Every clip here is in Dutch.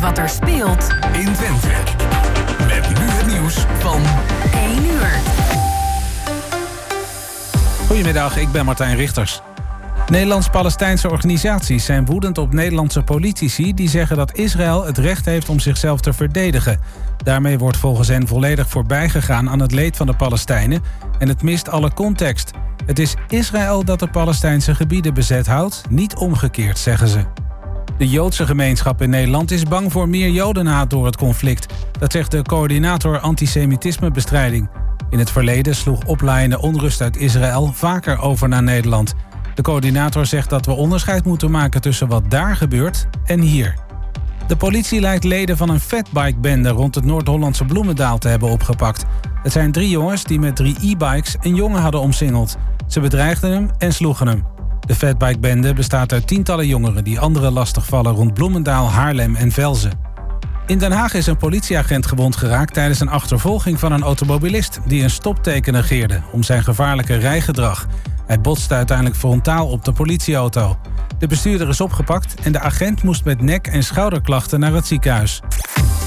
wat er speelt in Twente. Met nu het nieuws van 1 uur. Goedemiddag, ik ben Martijn Richters. Nederlands-Palestijnse organisaties zijn woedend op Nederlandse politici die zeggen dat Israël het recht heeft om zichzelf te verdedigen. Daarmee wordt volgens hen volledig voorbijgegaan aan het leed van de Palestijnen en het mist alle context. Het is Israël dat de Palestijnse gebieden bezet houdt, niet omgekeerd, zeggen ze. De Joodse gemeenschap in Nederland is bang voor meer Jodenhaat door het conflict. Dat zegt de coördinator antisemitismebestrijding. In het verleden sloeg oplaaiende onrust uit Israël vaker over naar Nederland. De coördinator zegt dat we onderscheid moeten maken tussen wat daar gebeurt en hier. De politie lijkt leden van een fatbike-bende rond het Noord-Hollandse Bloemendaal te hebben opgepakt. Het zijn drie jongens die met drie e-bikes een jongen hadden omsingeld. Ze bedreigden hem en sloegen hem. De fatbike-bende bestaat uit tientallen jongeren die anderen lastigvallen rond Bloemendaal, Haarlem en Velzen. In Den Haag is een politieagent gewond geraakt tijdens een achtervolging van een automobilist die een stopteken negeerde om zijn gevaarlijke rijgedrag. Hij botste uiteindelijk frontaal op de politieauto. De bestuurder is opgepakt en de agent moest met nek- en schouderklachten naar het ziekenhuis.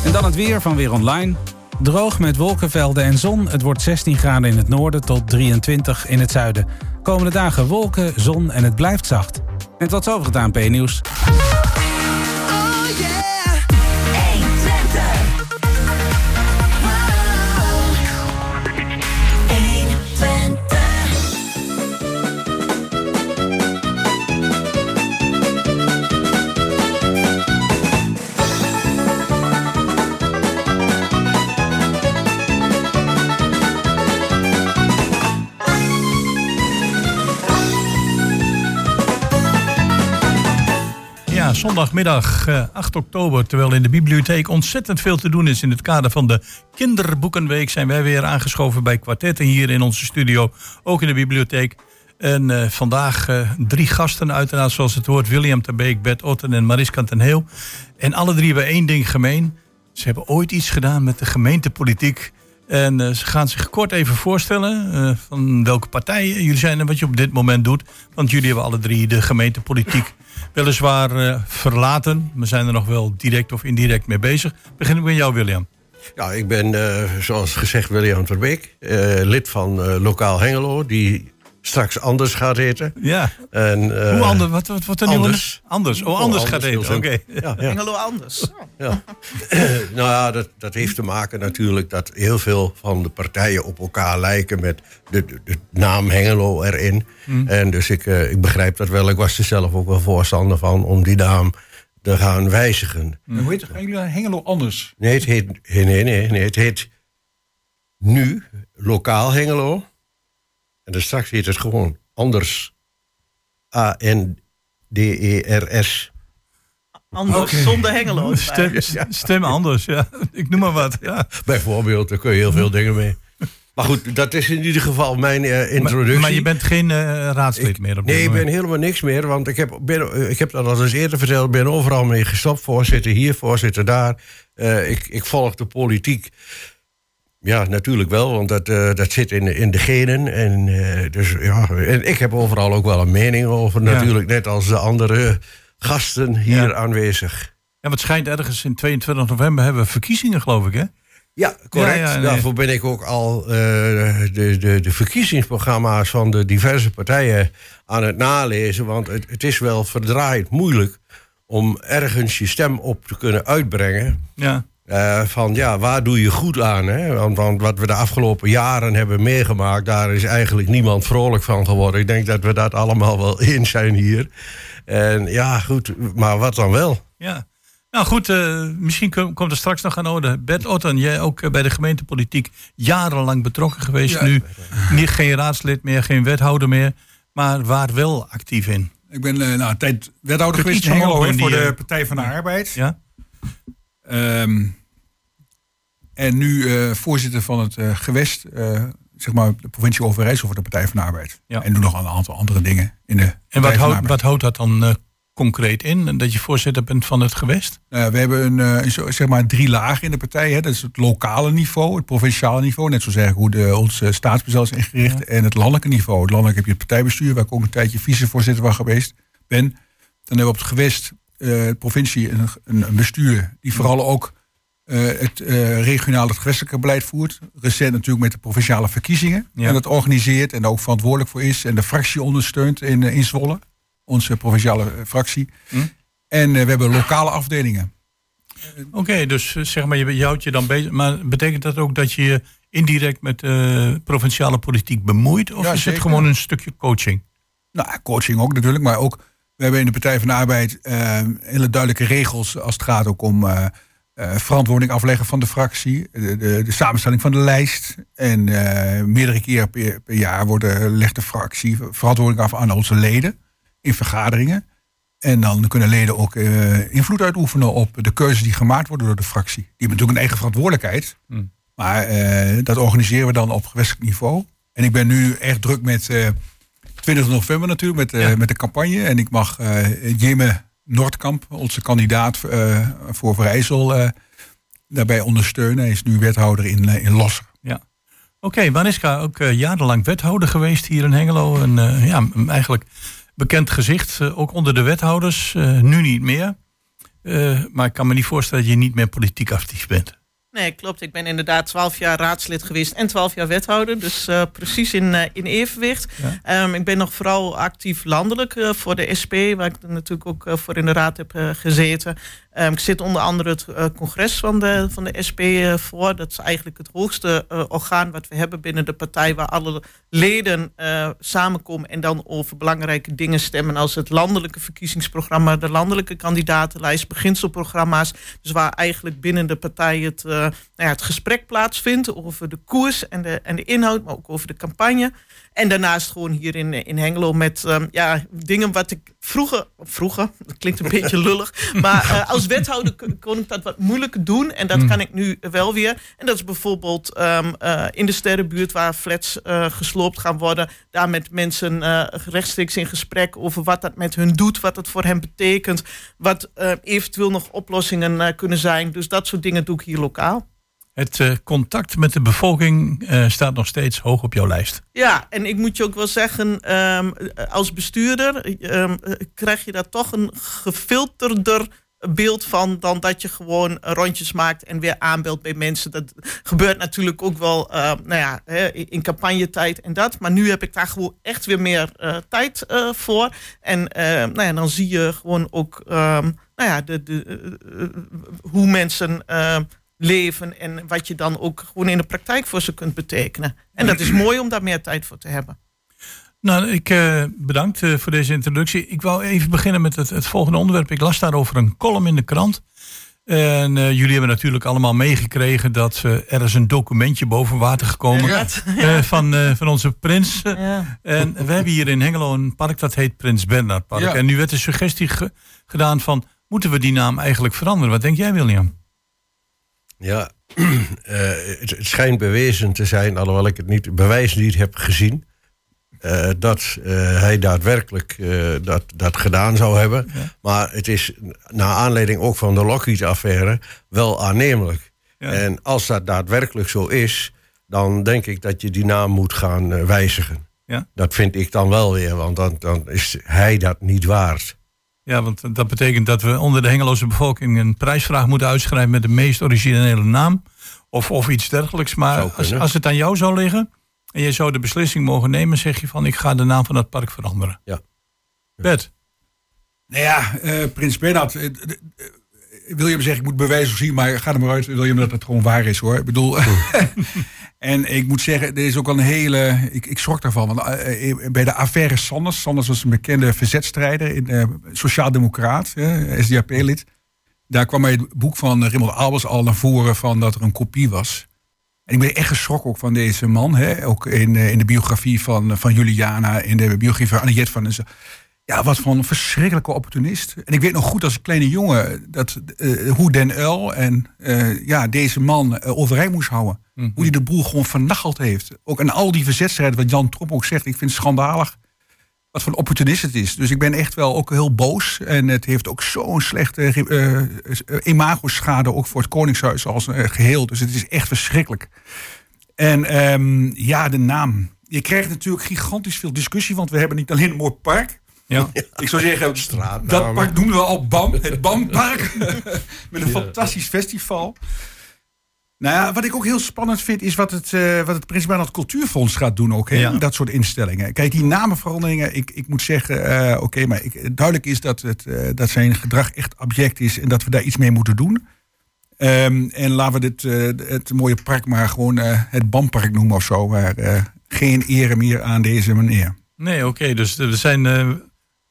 En dan het weer van Weer Online. Droog met wolkenvelden en zon. Het wordt 16 graden in het noorden tot 23 in het zuiden. Komende dagen wolken, zon en het blijft zacht. En tot zover het ANP-nieuws. Zondagmiddag eh, 8 oktober, terwijl in de bibliotheek ontzettend veel te doen is in het kader van de Kinderboekenweek, zijn wij weer aangeschoven bij kwartetten hier in onze studio, ook in de bibliotheek. En eh, vandaag eh, drie gasten, uiteraard zoals het hoort, William Terbeek, Bert Otten en Mariska ten Heel. En alle drie hebben één ding gemeen. Ze hebben ooit iets gedaan met de gemeentepolitiek. En eh, ze gaan zich kort even voorstellen eh, van welke partij jullie zijn en wat je op dit moment doet. Want jullie hebben alle drie de gemeentepolitiek weliswaar eh, verlaten. We zijn er nog wel direct of indirect mee bezig. Begin ik met jou, William. Ja, ik ben, eh, zoals gezegd, William Verbeek. eh, lid van Lokaal Hengelo, die straks anders gaat heten. Ja. En, eh, Hoe anders? Wat, wat, wat dan nu Anders. Anders. Oh, Oh, anders gaat anders eten. Oké. ze- Ja, ja. Engelo anders. Ja. nou ja, dat, dat heeft te maken natuurlijk dat heel veel van de partijen op elkaar lijken met de, de, de naam Hengelo erin. En dus ik, eh, ik begrijp dat wel. Ik was er zelf ook wel voorstander van om die naam te gaan wijzigen. Hoe heet het? Gaan jullie Hengelo anders? Nee, het heet, nee, nee, nee, nee, het heet nu Lokaal Hengelo. En dan straks heet het gewoon anders. A-N-D-E-R-S. Anders, zonder Hengelo. erbij. Stem, stem anders, ja. Ik noem maar wat. Ja. Bijvoorbeeld, daar kun je heel veel dingen mee. Maar goed, dat is in ieder geval mijn eh, introductie. Maar, maar je bent geen eh, raadslid meer op dit Nee, ik ben helemaal niks meer. Want ik heb, ben, ik heb dat al eens eerder verteld. Ik ben overal mee gestopt. Voorzitter hier, voorzitter daar. Eh, ik, ik volg de politiek. Ja, natuurlijk wel. Want dat, eh, dat zit in, in de genen. En, eh, dus, ja, en ik heb overal ook wel een mening over. Ja. Natuurlijk, net als de andere gasten hier Ja. aanwezig. Ja, wat schijnt ergens in 22 november hebben we verkiezingen, geloof ik, hè? Ja, correct. Ja, ja, nee. Daarvoor ben ik ook al eh, de, de, de verkiezingsprogramma's van de diverse partijen aan het nalezen. Want het, het is wel verdraaid moeilijk om ergens je stem op te kunnen uitbrengen. Ja. Eh, van ja, waar doe je goed aan? Hè? Want, want wat we de afgelopen jaren hebben meegemaakt, daar is eigenlijk niemand vrolijk van geworden. Ik denk dat we dat allemaal wel eens zijn hier. En ja, goed, maar wat dan wel? ja. Nou goed, eh, misschien kom- komt er straks nog aan orde. Bert Otten, jij ook eh, bij de gemeentepolitiek jarenlang betrokken geweest. Ja. Nu niet geen raadslid meer, geen wethouder meer. Maar waar wel actief in. Ik ben eh, nou, een tijd wethouder Kunt geweest in Hengelo in voor de Partij van de Arbeid. Ja? Ehm, en nu eh, voorzitter van het eh, gewest, eh, zeg maar de provincie Overijssel voor de Partij van de Arbeid. Ja. En doe nog een aantal andere dingen in de En Partij wat houdt, Arbeid. wat houdt dat dan concreet in? Dat je voorzitter bent van het gewest? Nou we hebben een, zo- zeg maar drie lagen in de partij. Hè. Dat is het lokale niveau, het provinciale niveau. Net zo zeggen hoe de, ons staatsbezel is ingericht. En het landelijke niveau. Het landelijk heb je het partijbestuur, waar ik ook een tijdje vicevoorzitter van geweest ben. Dan hebben we op het gewest eh, provincie een, een, een bestuur die vooral ook eh, het eh, regionaal het gewestelijke beleid voert. Recent natuurlijk met de provinciale verkiezingen. Ja. En dat organiseert en daar ook verantwoordelijk voor is. En de fractie ondersteunt in, in Zwolle. Onze provinciale fractie. Hm. En we hebben lokale afdelingen. Oké, dus zeg maar, je, je houdt je dan bezig. Maar betekent dat ook dat je je indirect met eh, provinciale politiek bemoeit? Of Ja, is zeker. het gewoon een stukje coaching? Nou, coaching ook natuurlijk, maar ook we hebben in de Partij van de Arbeid eh, hele duidelijke regels als het gaat ook om eh, eh, verantwoording afleggen van de fractie, de, de, de samenstelling van de lijst. En eh, meerdere keren per, per jaar worden, legt de fractie verantwoording af aan onze leden in vergaderingen. En dan kunnen leden ook invloed uitoefenen op de keuzes die gemaakt worden door de fractie. Die hebben natuurlijk een eigen verantwoordelijkheid. Hmm. Maar dat organiseren we dan op gewestelijk niveau. En ik ben nu echt druk met 20 november natuurlijk, met, eh, Ja. met de campagne. En ik mag eh Jimme Noordkamp, onze kandidaat eh, voor Verijssel, daarbij ondersteunen. Hij is nu wethouder in, in Losser. Oké, Mariska, ook eh, jarenlang wethouder geweest hier in Hengelo. En ja, eigenlijk bekend gezicht, ook onder de wethouders. nu niet meer. Maar ik kan me niet voorstellen dat je niet meer politiek actief bent. Nee, klopt. Ik ben inderdaad 12 jaar raadslid geweest en 12 jaar wethouder. Dus eh, precies in, eh, in evenwicht. Ja. Ehm, ik ben nog vooral actief landelijk eh, voor de SP, waar ik natuurlijk ook voor in de raad heb gezeten. Ehm, ik zit onder andere het congres van de, van de SP voor. Dat is eigenlijk het hoogste orgaan wat we hebben binnen de partij, waar alle leden samenkomen en dan over belangrijke dingen stemmen, als het landelijke verkiezingsprogramma, de landelijke kandidatenlijst, beginselprogramma's. Dus waar eigenlijk binnen de partij het, nou ja, het gesprek plaatsvindt over de koers en de, en de inhoud, maar ook over de campagne. En daarnaast gewoon hier in, in Hengelo met ehm, ja, dingen wat ik vroeger, vroeger, dat klinkt een beetje lullig, maar eh, als wethouder kon- ik dat wat moeilijker doen. En dat kan ik nu wel weer. En dat is bijvoorbeeld ehm, eh, in de sterrenbuurt waar flats eh, gesloopt gaan worden. Daar met mensen rechtstreeks in gesprek over wat dat met hun doet, wat het voor hen betekent. Wat eventueel nog oplossingen kunnen zijn. Dus dat soort dingen doe ik hier lokaal. Het eh, contact met de bevolking eh, staat nog steeds hoog op jouw lijst. Ja, en ik moet je ook wel zeggen, ehm, als bestuurder ehm, eh, krijg je daar toch een gefilterder beeld van dan dat je gewoon rondjes maakt en weer aanbelt bij mensen. Dat gebeurt natuurlijk ook wel eh, nou ja, in campagnetijd en dat. Maar nu heb ik daar gewoon echt weer meer eh, tijd eh, voor. En eh, nou ja, dan zie je gewoon ook ehm, nou ja, de, de, eh, eh, hoe mensen eh, leven en wat je dan ook gewoon in de praktijk voor ze kunt betekenen. En dat is mooi om daar meer tijd voor te hebben. Nou, ik eh, bedankt eh, voor deze introductie. Ik wou even beginnen met het, het volgende onderwerp. Ik las daarover een column in de krant. En eh, jullie hebben natuurlijk allemaal meegekregen dat er is een documentje boven water gekomen Ja. eh, van, eh, van onze prins. Ja. En we hebben hier in Hengelo een park dat heet Prins Bernhard Park. Ja. En nu werd de suggestie ge- gedaan van, moeten we die naam eigenlijk veranderen? Wat denk jij, William? Ja, eh, het, het schijnt bewezen te zijn, alhoewel ik het niet, bewijs niet heb gezien. eh, dat eh, hij daadwerkelijk dat, dat gedaan zou hebben. Maar het is naar aanleiding ook van de Lockheed-affaire wel aannemelijk. Ja. En als dat daadwerkelijk zo is, dan denk ik dat je die naam moet gaan wijzigen. Ja. Dat vind ik dan wel weer, want dan, dan is hij dat niet waard. Ja, want dat betekent dat we onder de Hengeloze bevolking een prijsvraag moeten uitschrijven met de meest originele naam. Of, of iets dergelijks. Maar als, als het aan jou zou liggen en je zou de beslissing mogen nemen, zeg je van ik ga de naam van het park veranderen. Ja. Bert. Nou ja, eh, Prins Bernhard. eh, William zegt, ik moet bewijzen zien, maar ga er maar uit, William, dat het gewoon waar is hoor. Ik bedoel, en ik moet zeggen, er is ook wel een hele, ik, ik schrok daarvan. Want eh, eh, bij de affaire Sanders, Sanders was een bekende verzetstrijder, eh, sociaaldemocraat, eh, SDAP-lid. Daar kwam bij het boek van Rimmel Albers al naar voren van dat er een kopie was. En ik ben echt geschrokken ook van deze man. Hè? Ook in, eh, in de biografie van, van Juliana, in de biografie van Annette van... Ja, wat voor een verschrikkelijke opportunist. En ik weet nog goed als kleine jongen dat, eh, hoe Den Uil en eh, ja, deze man uh, overeind moest houden. Hoe hij de boel gewoon vernacheld heeft. Ook aan al die verzetstrijden, wat Jan Tromp ook zegt. Ik vind het schandalig wat voor een opportunist het is. Dus ik ben echt wel ook heel boos. En het heeft ook zo'n slechte eh, imago-schade ook voor het Koningshuis als eh, geheel. Dus het is echt verschrikkelijk. En ehm, ja, de naam. Je krijgt natuurlijk gigantisch veel discussie, want we hebben niet alleen een mooi park. Ja. Ik zou zeggen, Straatnamen. dat park noemen we al BAM, het BAM-park. Met een fantastisch festival. Nou ja, wat ik ook heel spannend vind, is wat het, eh wat het Prins Bernhard Cultuurfonds gaat doen ook. Hè? Ja. Dat soort instellingen. Kijk, die namenveranderingen, ik, ik moet zeggen, eh, oké, maar ik, duidelijk is dat, het, eh, dat zijn gedrag echt abject is en dat we daar iets mee moeten doen. Ehm, en laten we dit, eh, het mooie park maar gewoon eh, het BAM-park noemen of zo. Waar eh, geen ere meer aan deze meneer. Nee, oké. dus er zijn eh,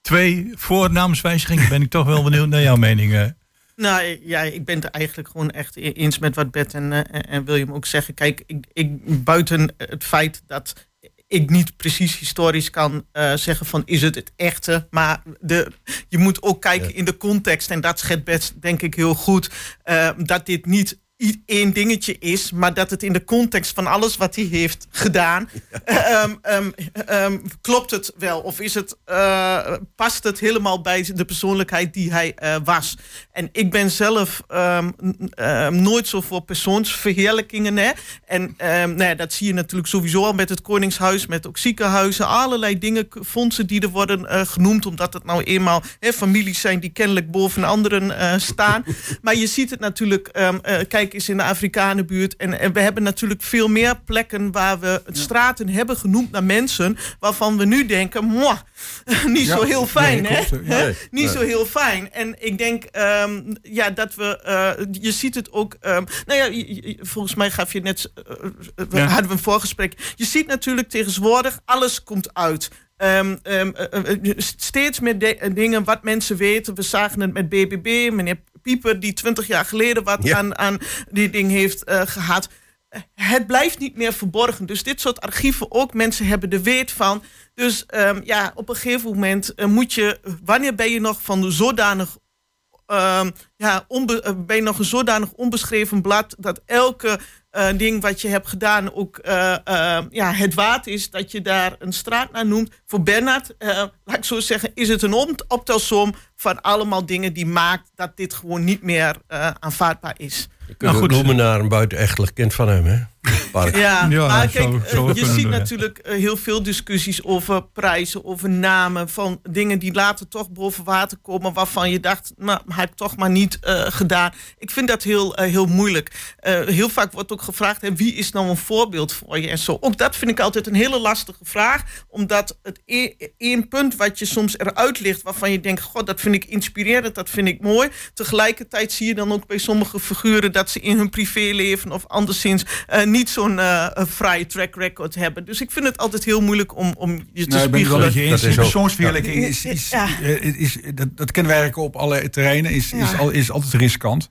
twee voornaamswijzigingen. Ben ik toch wel benieuwd naar jouw mening. eh. Nou ja, ik ben het eigenlijk gewoon echt eens met wat Bert en, eh, en William ook zeggen. Kijk, ik, ik, buiten het feit dat ik niet precies historisch kan eh, zeggen van is het het echte. Maar de, je moet ook kijken in de context. En dat schetst Bert denk ik heel goed. dat dit niet één dingetje is, maar dat het in de context van alles wat hij heeft gedaan, eh, ehm, ehm, ehm, klopt het wel? Of is het, eh, past het helemaal bij de persoonlijkheid die hij eh, was? En ik ben zelf nooit zo voor persoonsverheerlijkingen. Hè? En nou ja, dat zie je natuurlijk sowieso al met het Koningshuis, met ook ziekenhuizen, allerlei dingen, fondsen die er worden genoemd, omdat het nou eenmaal hè, families zijn die kennelijk boven anderen staan. maar je ziet het natuurlijk, ehm, eens in de Afrikanenbuurt. En, en we hebben natuurlijk veel meer plekken waar we straten hebben genoemd naar mensen waarvan we nu denken, mwah, niet Ja, zo heel fijn, nee, hè? Nee, niet zo heel fijn. En ik denk ehm, ja, dat we, eh, je ziet het ook, ehm, nou ja, je- je- volgens mij gaf je net, eh, eh, we Ja. hadden we een voorgesprek. Je ziet natuurlijk tegenwoordig, alles komt uit. Ehm, ehm, eh, eh, steeds meer de- dingen wat mensen weten. We zagen het met BBB, meneer Pieper, die twintig jaar geleden wat Ja. aan, aan die ding heeft eh, gehad. Eh, Het blijft niet meer verborgen. Dus dit soort archieven ook, mensen hebben er weet van. Dus ehm, ja, op een gegeven moment eh, moet je, wanneer ben je nog van zodanig ehm, ja, onbe- eh, ben je nog een zodanig onbeschreven blad dat elke eh, ding wat je hebt gedaan ook eh, eh, ja, het waard is dat je daar een straat naar noemt. Voor Bernard, eh, laat ik zo zeggen, is het een op- optelsom van allemaal dingen die maakt dat dit gewoon niet meer eh, aanvaardbaar is. Je kunt Nou, goed. noemen naar een buitenechtelijk kind van hem, hè? Park. Ja, Ja, maar kijk, zo eh, je ziet natuurlijk eh, heel veel discussies over prijzen, over namen van dingen die later toch boven water komen, waarvan je dacht, nou, hij heeft toch maar niet eh, gedaan. Ik vind dat heel, heel moeilijk. Eh, heel vaak wordt ook gevraagd, hè, wie is nou een voorbeeld voor je en zo. Ook dat vind ik altijd een hele lastige vraag, omdat het e- één punt wat je soms eruit ligt, waarvan je denkt, god, dat vind ik inspirerend, dat vind ik mooi. Tegelijkertijd zie je dan ook bij sommige figuren dat ze in hun privéleven of anderszins eh, niet zo'n eh, een fraaie track record hebben. Dus ik vind het altijd heel moeilijk om, om je te Nou, ik ben het wel spiegelen. je eens. Dat is persoonsverheerlijking is, is, Ja. eh, is, dat, dat kennen wij eigenlijk op alle terreinen, is, is, Ja. al, is altijd riskant.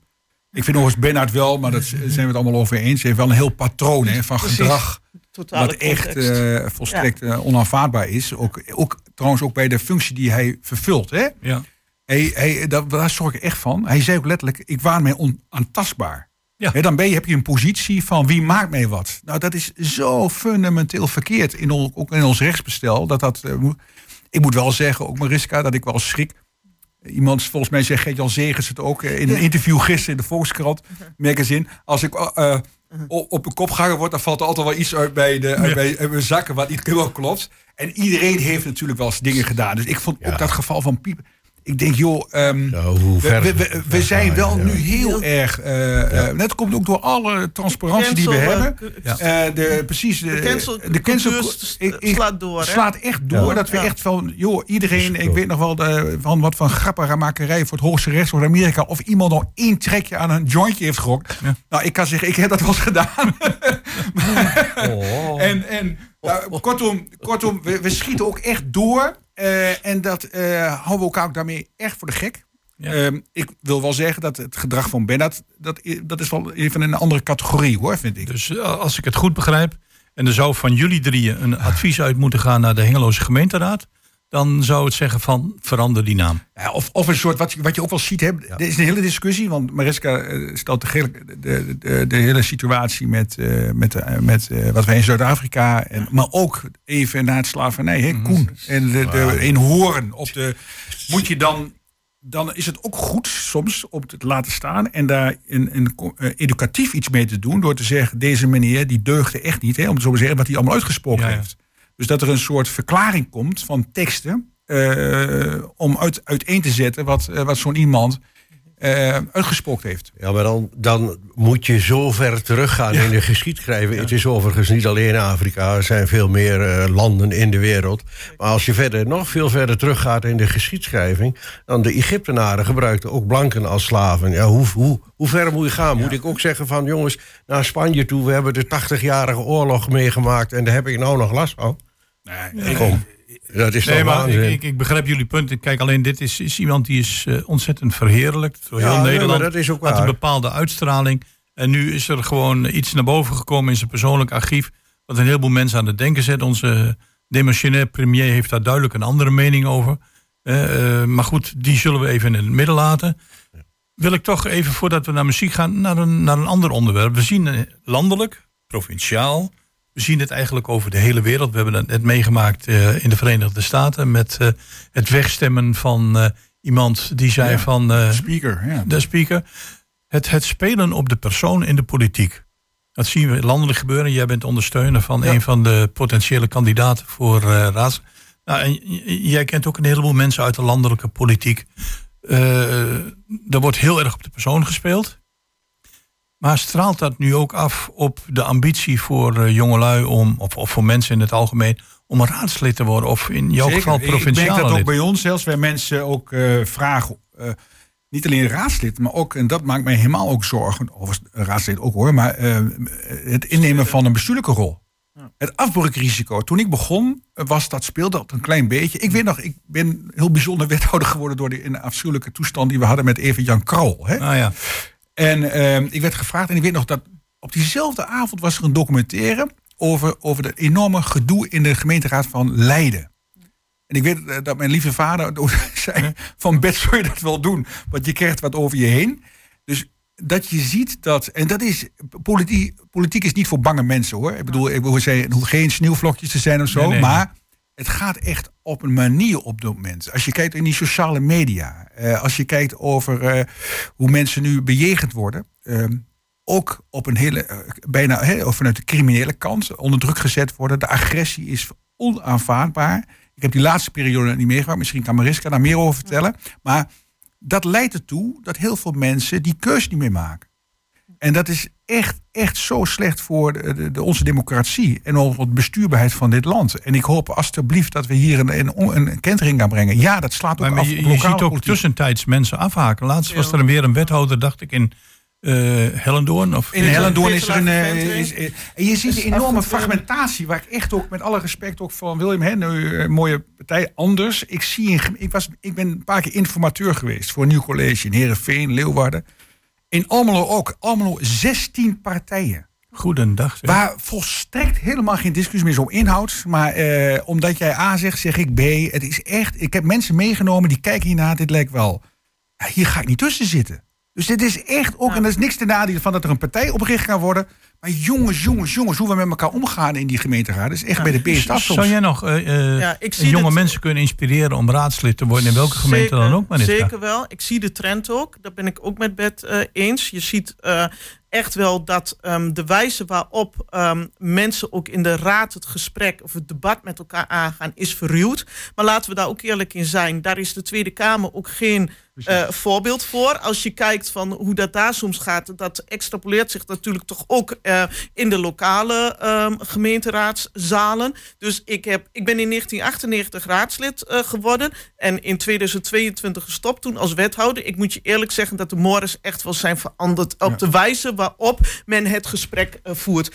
Ik vind overigens Bernhard wel, maar dat zijn we het allemaal over eens. Hij heeft wel een heel patroon hè, van Precies. gedrag. Totale wat echt eh, volstrekt eh, onaanvaardbaar is. Ook, ook trouwens ook bij de functie die hij vervult. Hè? Ja. Hij, hij, daar, daar zorg ik echt van. Hij zei ook letterlijk, ik waan mij onaantastbaar. Ja. Dan ben je, heb je een positie van wie maakt mij wat. Nou, dat is zo fundamenteel verkeerd in ons, ook in ons rechtsbestel. Dat dat, eh, ik moet wel zeggen, ook Mariska, dat ik wel schrik. Iemand, volgens mij zegt Gert-Jan Zegers het ook eh, in een interview gisteren in de Volkskrant magazine. Als ik eh, o- op een kop gehangen word, dan valt er altijd wel iets uit bij, de, uit bij, uit mijn zakken wat niet helemaal klopt. En iedereen heeft natuurlijk wel eens dingen gedaan. Dus ik vond ook dat geval van Piep. Ik denk, joh, ehm, hoe we, ver- we, we, ver we zijn wel ja. nu heel erg. eh eh, dat komt ook door alle transparantie die we hebben. Eh, de, precies, de, De cancel- de cancel cultuur st- ik- ik- slaat door, hè? slaat echt door. Ja. Dat we Ja. echt van, joh, iedereen, ik weet nog wel de, van wat van grappige makerij voor het hoogste rechtshof in Amerika. Of iemand nog één trekje aan een jointje heeft gerokt. Nou, ik kan zeggen, ik heb dat wel eens gedaan. Oh. En, en nou, kortom, kortom we, we schieten ook echt door. eh, en dat eh, houden we elkaar ook daarmee echt voor de gek. Ja. Ehm, ik wil wel zeggen dat het gedrag van Bernard, dat, dat is wel even een andere categorie hoor, vind ik. Dus eh, als ik het goed begrijp, en er zou van jullie drieën een advies uit moeten gaan naar de Hengeloze gemeenteraad, dan zou het zeggen van verander die naam. Ja, of, of een soort, wat, je- wat je ook wel ziet, hè, er is een hele discussie, want Mariska eh, stelt de, hele- de, de, de hele situatie met, eh, met, eh, met wat wij in Zuid-Afrika, en maar ook even na het slavernij, hè, Koen, en de, de, in Horen. Op de, moet je dan, dan is het ook goed soms om het te laten staan en daar een, educatief iets mee te doen, door te zeggen, deze meneer die deugde echt niet, hè, om het zo te zeggen, wat hij allemaal uitgesproken ja. heeft. Dus dat er een soort verklaring komt van teksten. eh, om uit, uiteen te zetten wat, eh, wat zo'n iemand eh, uitgesproken heeft. Ja, maar dan, dan moet je zo ver teruggaan in de geschiedschrijving. Het is overigens niet alleen Afrika, er zijn veel meer landen in de wereld. Maar als je verder, nog veel verder teruggaat in de geschiedschrijving... dan de Egyptenaren gebruikten ook blanken als slaven. Ja, hoe, hoe, hoe ver moet je gaan? Moet ik ook zeggen van jongens, naar Spanje toe... we hebben de 80-jarige oorlog meegemaakt en daar heb ik nou nog last van? Nee, Kom, dat is Nee, maar ik, ik, ik begrijp jullie punt. Kijk, alleen dit is, is iemand die is eh, ontzettend verheerlijkt door heel nee, Nederland. maar dat is ook Had een waar. bepaalde uitstraling. En nu is er gewoon iets naar boven gekomen in zijn persoonlijk archief. Wat een heleboel mensen aan het denken zet. Onze demissionair premier heeft daar duidelijk een andere mening over. Eh, eh, maar goed, die zullen we even in het midden laten. Wil ik toch even, voordat we naar muziek gaan, naar een, naar een ander onderwerp. We zien landelijk, provinciaal. We zien het eigenlijk over de hele wereld. We hebben het net meegemaakt eh, in de Verenigde Staten met eh, het wegstemmen van eh, iemand die zei Ja. van eh, Speaker, ja. de speaker. Het, het spelen op de persoon in de politiek. Dat zien we landelijk gebeuren. Jij bent ondersteuner van een van de potentiële kandidaten voor raads. Nou, en jij kent ook een heleboel mensen uit de landelijke politiek. Er wordt heel erg op de persoon gespeeld. Maar straalt dat nu ook af op de ambitie voor eh, jongelui om, of, of voor mensen in het algemeen, om een raadslid te worden? Of in jouw Zeker. geval Ik- Ik provinciale dat ook bij ons zelfs, waar mensen ook eh, vragen. eh, niet alleen raadslid, maar ook, en dat maakt mij helemaal ook zorgen, of raadslid ook hoor, maar eh, het innemen van een bestuurlijke rol. Het afbreukrisico. Toen ik begon, was dat, speelde dat een klein beetje. Ik weet nog, ik ben heel bijzonder wethouder geworden door de in afschuwelijke toestand die we hadden met even Jan Krauwel. Hè? Ah ja. En ehm, ik werd gevraagd, en ik weet nog dat op diezelfde avond was er een documentaire over, over de enorme gedoe in de gemeenteraad van Leiden. En ik weet eh, dat mijn lieve vader zei: van bed zou je dat wel doen, want je krijgt wat over je heen. Dus dat je ziet dat, en dat is, politiek, politiek is niet voor bange mensen hoor. Ik bedoel, ik wil zeggen, het hoeft geen sneeuwvlokjes te zijn of zo, Nee, nee, maar het gaat echt op een manier op dit moment. Als je kijkt in die sociale media, eh, als je kijkt over eh, hoe mensen nu bejegend worden, ehm, ook op een hele, eh, bijna vanuit de criminele kant onder druk gezet worden. De agressie is onaanvaardbaar. Ik heb die laatste periode niet meegemaakt. Misschien kan Mariska daar meer over vertellen. Maar dat leidt ertoe dat heel veel mensen die keus niet meer maken. En dat is echt, echt zo slecht voor de, de, de- onze democratie en onze bestuurbaarheid van dit land. En ik hoop alstublieft dat we hier een, een, een kentering gaan brengen. Ja, dat slaat ook Maar, af je, ziet ook politiek. tussentijds mensen afhaken. Laatst was er weer een wethouder, dacht ik, in eh Hellendoorn. Of In Hellendoorn is er een. Eh, is, eh, en je ziet de enorme afgevallen. fragmentatie, waar ik echt ook met alle respect ook van William Hen, een mooie partij, anders. Ik, zie ik, was, ik ben een paar keer informateur geweest voor een nieuw college in Heerenveen, Leeuwarden. In Almelo ook. Almelo 16 partijen. Goedendag. zeg. Waar volstrekt helemaal geen discussie meer is om inhoud. Maar eh, omdat jij A zegt, zeg ik B. Het is echt. Ik heb mensen meegenomen die kijken hiernaar. Dit lijkt wel. Ja, hier ga ik niet tussen zitten. Dus dit is echt ook. En dat is niks ten nadele van dat er een partij opgericht kan worden. Maar jongens, jongens, jongens, hoe we met elkaar omgaan in die gemeenteraad. Dat is echt bij de af soms. Zou jij nog eh, eh, Ja, ik zie jonge mensen kunnen inspireren om raadslid te worden in welke gemeente Zeker, dan ook? Mariska? Zeker wel. Ik zie de trend ook. Dat ben ik ook met Bert eh, eens. Je ziet eh, echt wel dat ehm, de wijze waarop ehm, mensen ook in de raad het gesprek of het debat met elkaar aangaan is verruwd. Maar laten we daar ook eerlijk in zijn. Daar is de Tweede Kamer ook geen eh, voorbeeld voor. Als je kijkt van hoe dat daar soms gaat, dat extrapoleert zich natuurlijk toch ook eh, in de lokale ehm, gemeenteraadszalen. Dus ik, heb, ik ben in 1998 raadslid eh, geworden en in 2022 gestopt toen als wethouder. Ik moet je eerlijk zeggen dat de mores echt wel zijn veranderd op de wijze waarop men het gesprek voert.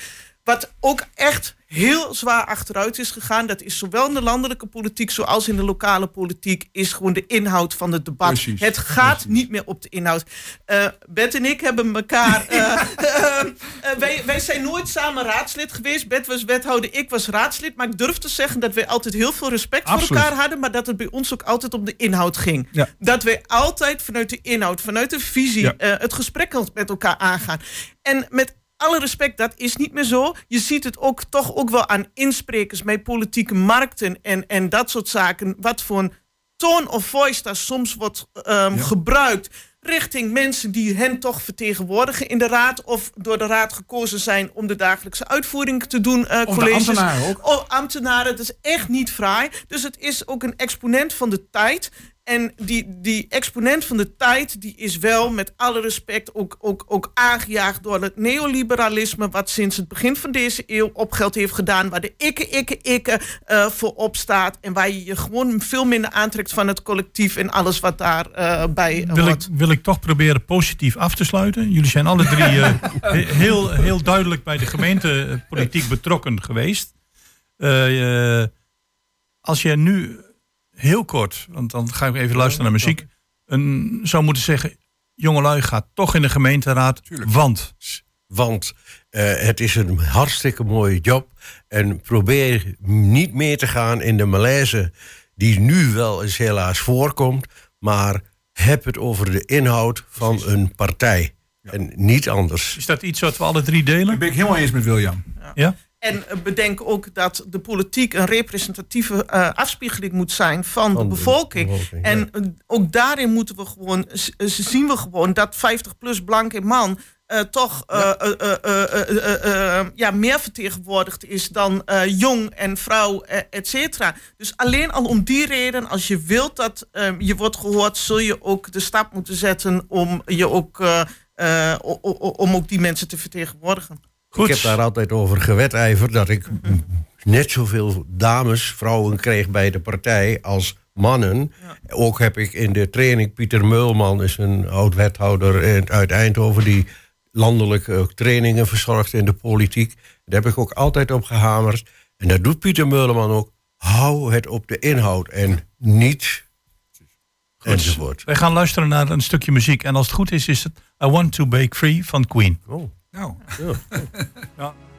Wat ook echt heel zwaar achteruit is gegaan, dat is zowel in de landelijke politiek zoals in de lokale politiek, is gewoon de inhoud van het debat. Precies, Het gaat niet meer op de inhoud. Eh Bet en ik hebben elkaar. eh, eh, wij, wij zijn nooit samen raadslid geweest. Bet was wethouder, ik was raadslid. Maar ik durf te zeggen dat wij altijd heel veel respect Absoluut. voor elkaar hadden. Maar dat het bij ons ook altijd om de inhoud ging. Ja. Dat wij altijd vanuit de inhoud, vanuit de visie, Ja. het gesprek met elkaar aangaan. En met alle respect, dat is niet meer zo. Je ziet het ook toch ook wel aan insprekers met politieke markten en, en dat soort zaken. Wat voor een tone of voice daar soms wordt ehm, gebruikt richting mensen die hen toch vertegenwoordigen in de raad of door de raad gekozen zijn om de dagelijkse uitvoering te doen. eh Of colleges. ambtenaren ook. Oh, ambtenaren, dat is echt niet fraai. Dus het is ook een exponent van de tijd. En die, die exponent van de tijd, die is wel met alle respect ook, ook, ook aangejaagd door het neoliberalisme, wat sinds het begin van deze eeuw opgeld heeft gedaan, waar de ikke, ikke, ikke eh, voor opstaat en waar je je gewoon veel minder aantrekt van het collectief en alles wat daarbij bij Wil ik, wil ik toch proberen positief af te sluiten. Jullie zijn alle drie eh, he- heel, heel duidelijk bij de gemeentepolitiek betrokken geweest. Eh, eh, als je nu heel kort, want dan ga ik even luisteren naar muziek, een, zou moeten zeggen: jongelui, gaat toch in de gemeenteraad, want. Want eh, het is een hartstikke mooie job. En probeer niet meer te gaan in de malaise die nu wel eens helaas voorkomt. Maar heb het over de inhoud van een partij. En niet anders. Is dat iets wat we alle drie delen? Dat ben ik helemaal eens met William. Ja? En bedenk ook dat de politiek een representatieve eh, afspiegeling moet zijn van, de Van de bevolking. en eh, ook daarin moeten we gewoon, eh, zien we gewoon dat 50 plus blanke man toch ja, meer vertegenwoordigd is dan jong en vrouw, et cetera. Dus alleen al om die reden, als je wilt dat eh, je wordt gehoord, zul je ook de stap moeten zetten om je ook. om ook die mensen te vertegenwoordigen. Goed. Ik heb daar altijd over gewetijverd dat ik net zoveel dames, vrouwen kreeg bij de partij als mannen. Ook heb ik in de training, Pieter Meulman is een oud-wethouder uit Eindhoven... die landelijk ook trainingen verzorgt in de politiek. Daar heb ik ook altijd op gehamerd. En dat doet Pieter Meulman ook. Hou het op de inhoud en niet enzovoort. Wij gaan luisteren naar een stukje muziek. En als het goed is, is het I Want to Break Free van Queen. Oh. Nou, I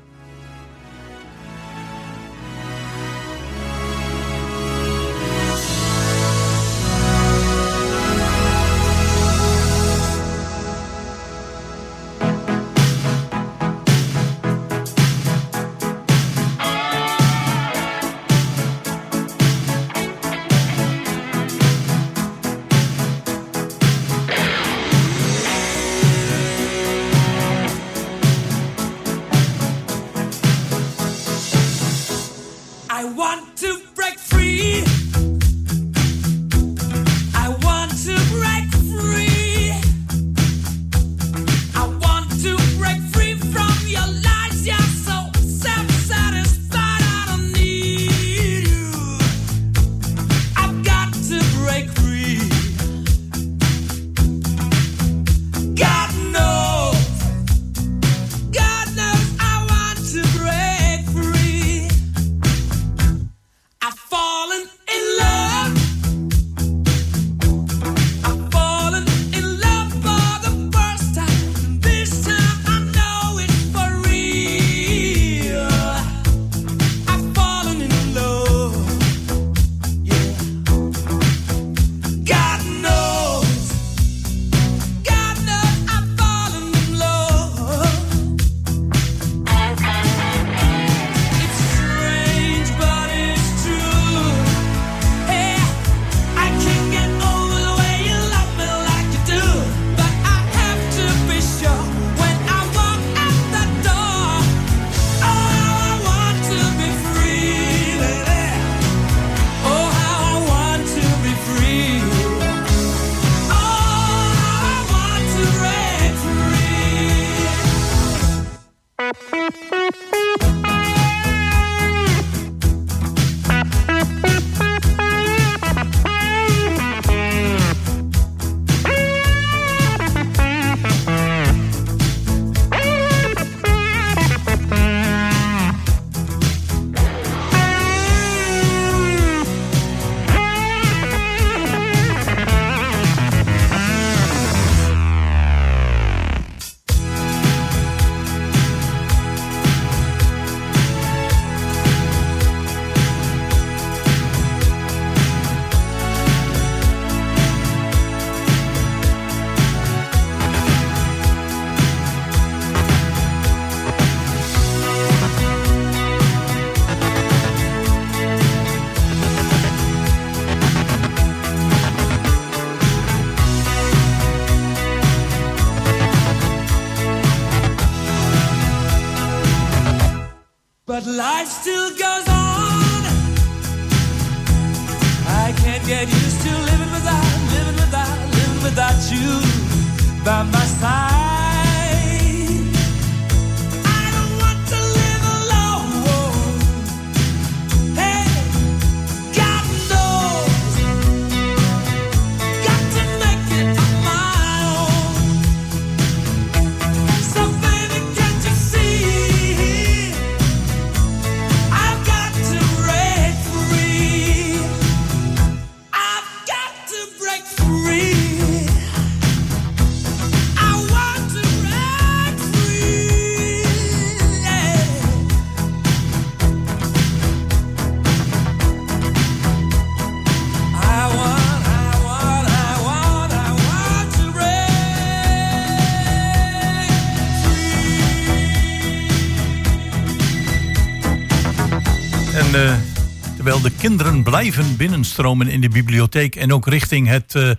kinderen blijven binnenstromen in de bibliotheek en ook richting het, eh,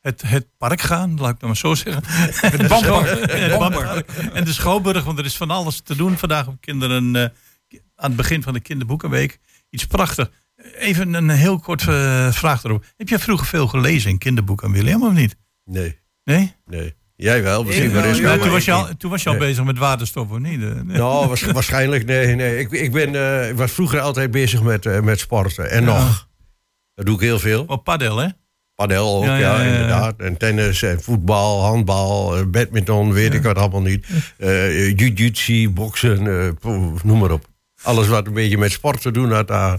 het, het park gaan, laat ik het maar zo zeggen. Het Bampark. Het Bampark. En de Schouwburg, want er is van alles te doen vandaag op kinderen. eh, aan het begin van de kinderboekenweek. Iets prachtig. Even een heel kort eh, vraag erop. Heb jij vroeger veel gelezen in kinderboeken, William, of niet? Nee, Nee? nee. Jij wel, misschien wel eens. Toen, was je al, toen was je al Nee. bezig met waterstof, of niet? Nee. Nou, waars- waarschijnlijk nee. nee. Ik, ik, ben, eh, ik was vroeger altijd bezig met, eh, met sporten. En nog. Dat doe ik heel veel. Op padel, hè? Padel ook, Ja, ja, ja, ja, ja. inderdaad. En tennis en voetbal, handbal, eh, badminton, weet ik wat allemaal niet. Eh jiu-jitsu, boksen, eh, noem maar op. Alles wat een beetje met sport te doen had, daar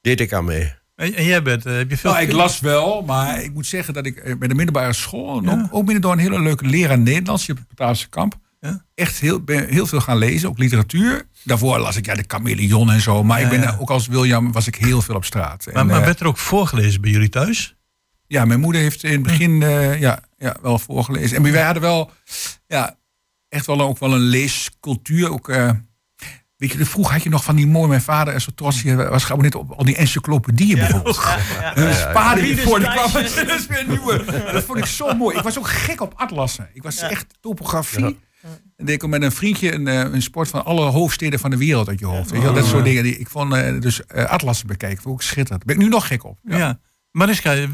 deed ik aan mee. En, jij bent, eh, heb je veel... Nou, ik las wel, maar ik moet zeggen dat ik eh, bij de middelbare school... ook, ook binnen door een hele leuke leraar Nederlands, je hebt het Bataafse kamp... Ja. echt heel, ben heel veel gaan lezen, ook literatuur. Daarvoor las ik ja, de Chameleon en zo. Maar ik ben, ja. eh, ook als William was ik heel veel op straat. Maar, En, maar eh, werd er ook voorgelezen bij jullie thuis? Ja, mijn moeder heeft in het begin eh, ja, ja, wel voorgelezen. En wij hadden wel ja, echt wel ook wel een leescultuur. Ook, eh, weet je, vroeger had je nog van die mooie, mijn vader en zo trots, die was geabonneerd op al die encyclopedieën bijvoorbeeld. Dan spaarde je voor die kwam. Dat is weer een nieuwe. Dat vond ik zo mooi. Ik was ook gek op atlassen. Ik was echt topografie. En deed ik met een vriendje een, eh, een sport van alle hoofdsteden van de wereld uit je hoofd. Weet je wel, dat soort dingen. Die, ik vond eh, dus eh, atlassen bekijken. Vond ik ook schitterend. Daar ben ik nu nog gek op. Ja. Mariska, eh,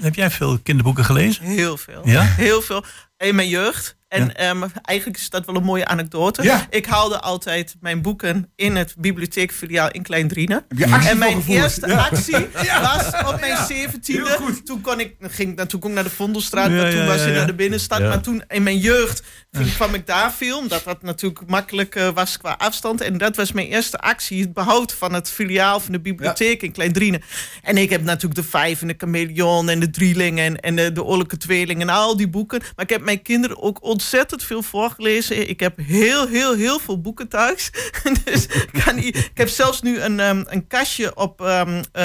heb jij veel kinderboeken gelezen? Heel veel. Ja? Heel veel. In mijn jeugd. En Ja. ehm, eigenlijk is dat wel een mooie anekdote. Ja. Ik haalde altijd mijn boeken in het bibliotheekfiliaal in Klein Drienen. Heb je actie En mijn eerste Ja. actie was op mijn zeventiende. Toen kon ik, ging, nou, toen kon ik naar de Vondelstraat, Ja, maar toen ja, was ja, ik ja. naar de binnenstad. Ja. Maar toen in mijn jeugd toen kwam ik daar veel, omdat dat natuurlijk makkelijk eh, was qua afstand. En dat was mijn eerste actie, het behoud van het filiaal van de bibliotheek in Klein Drienen. En ik heb natuurlijk de Vijf en de Chameleon en de Drieling en, en de, de Oorlijke Tweeling en al die boeken. Maar ik heb mijn kinderen ook ontzettend veel voorgelezen. Ik heb heel, heel, heel veel boeken thuis. dus ik, kan ik heb zelfs nu een, ehm, een kastje op, ehm, eh,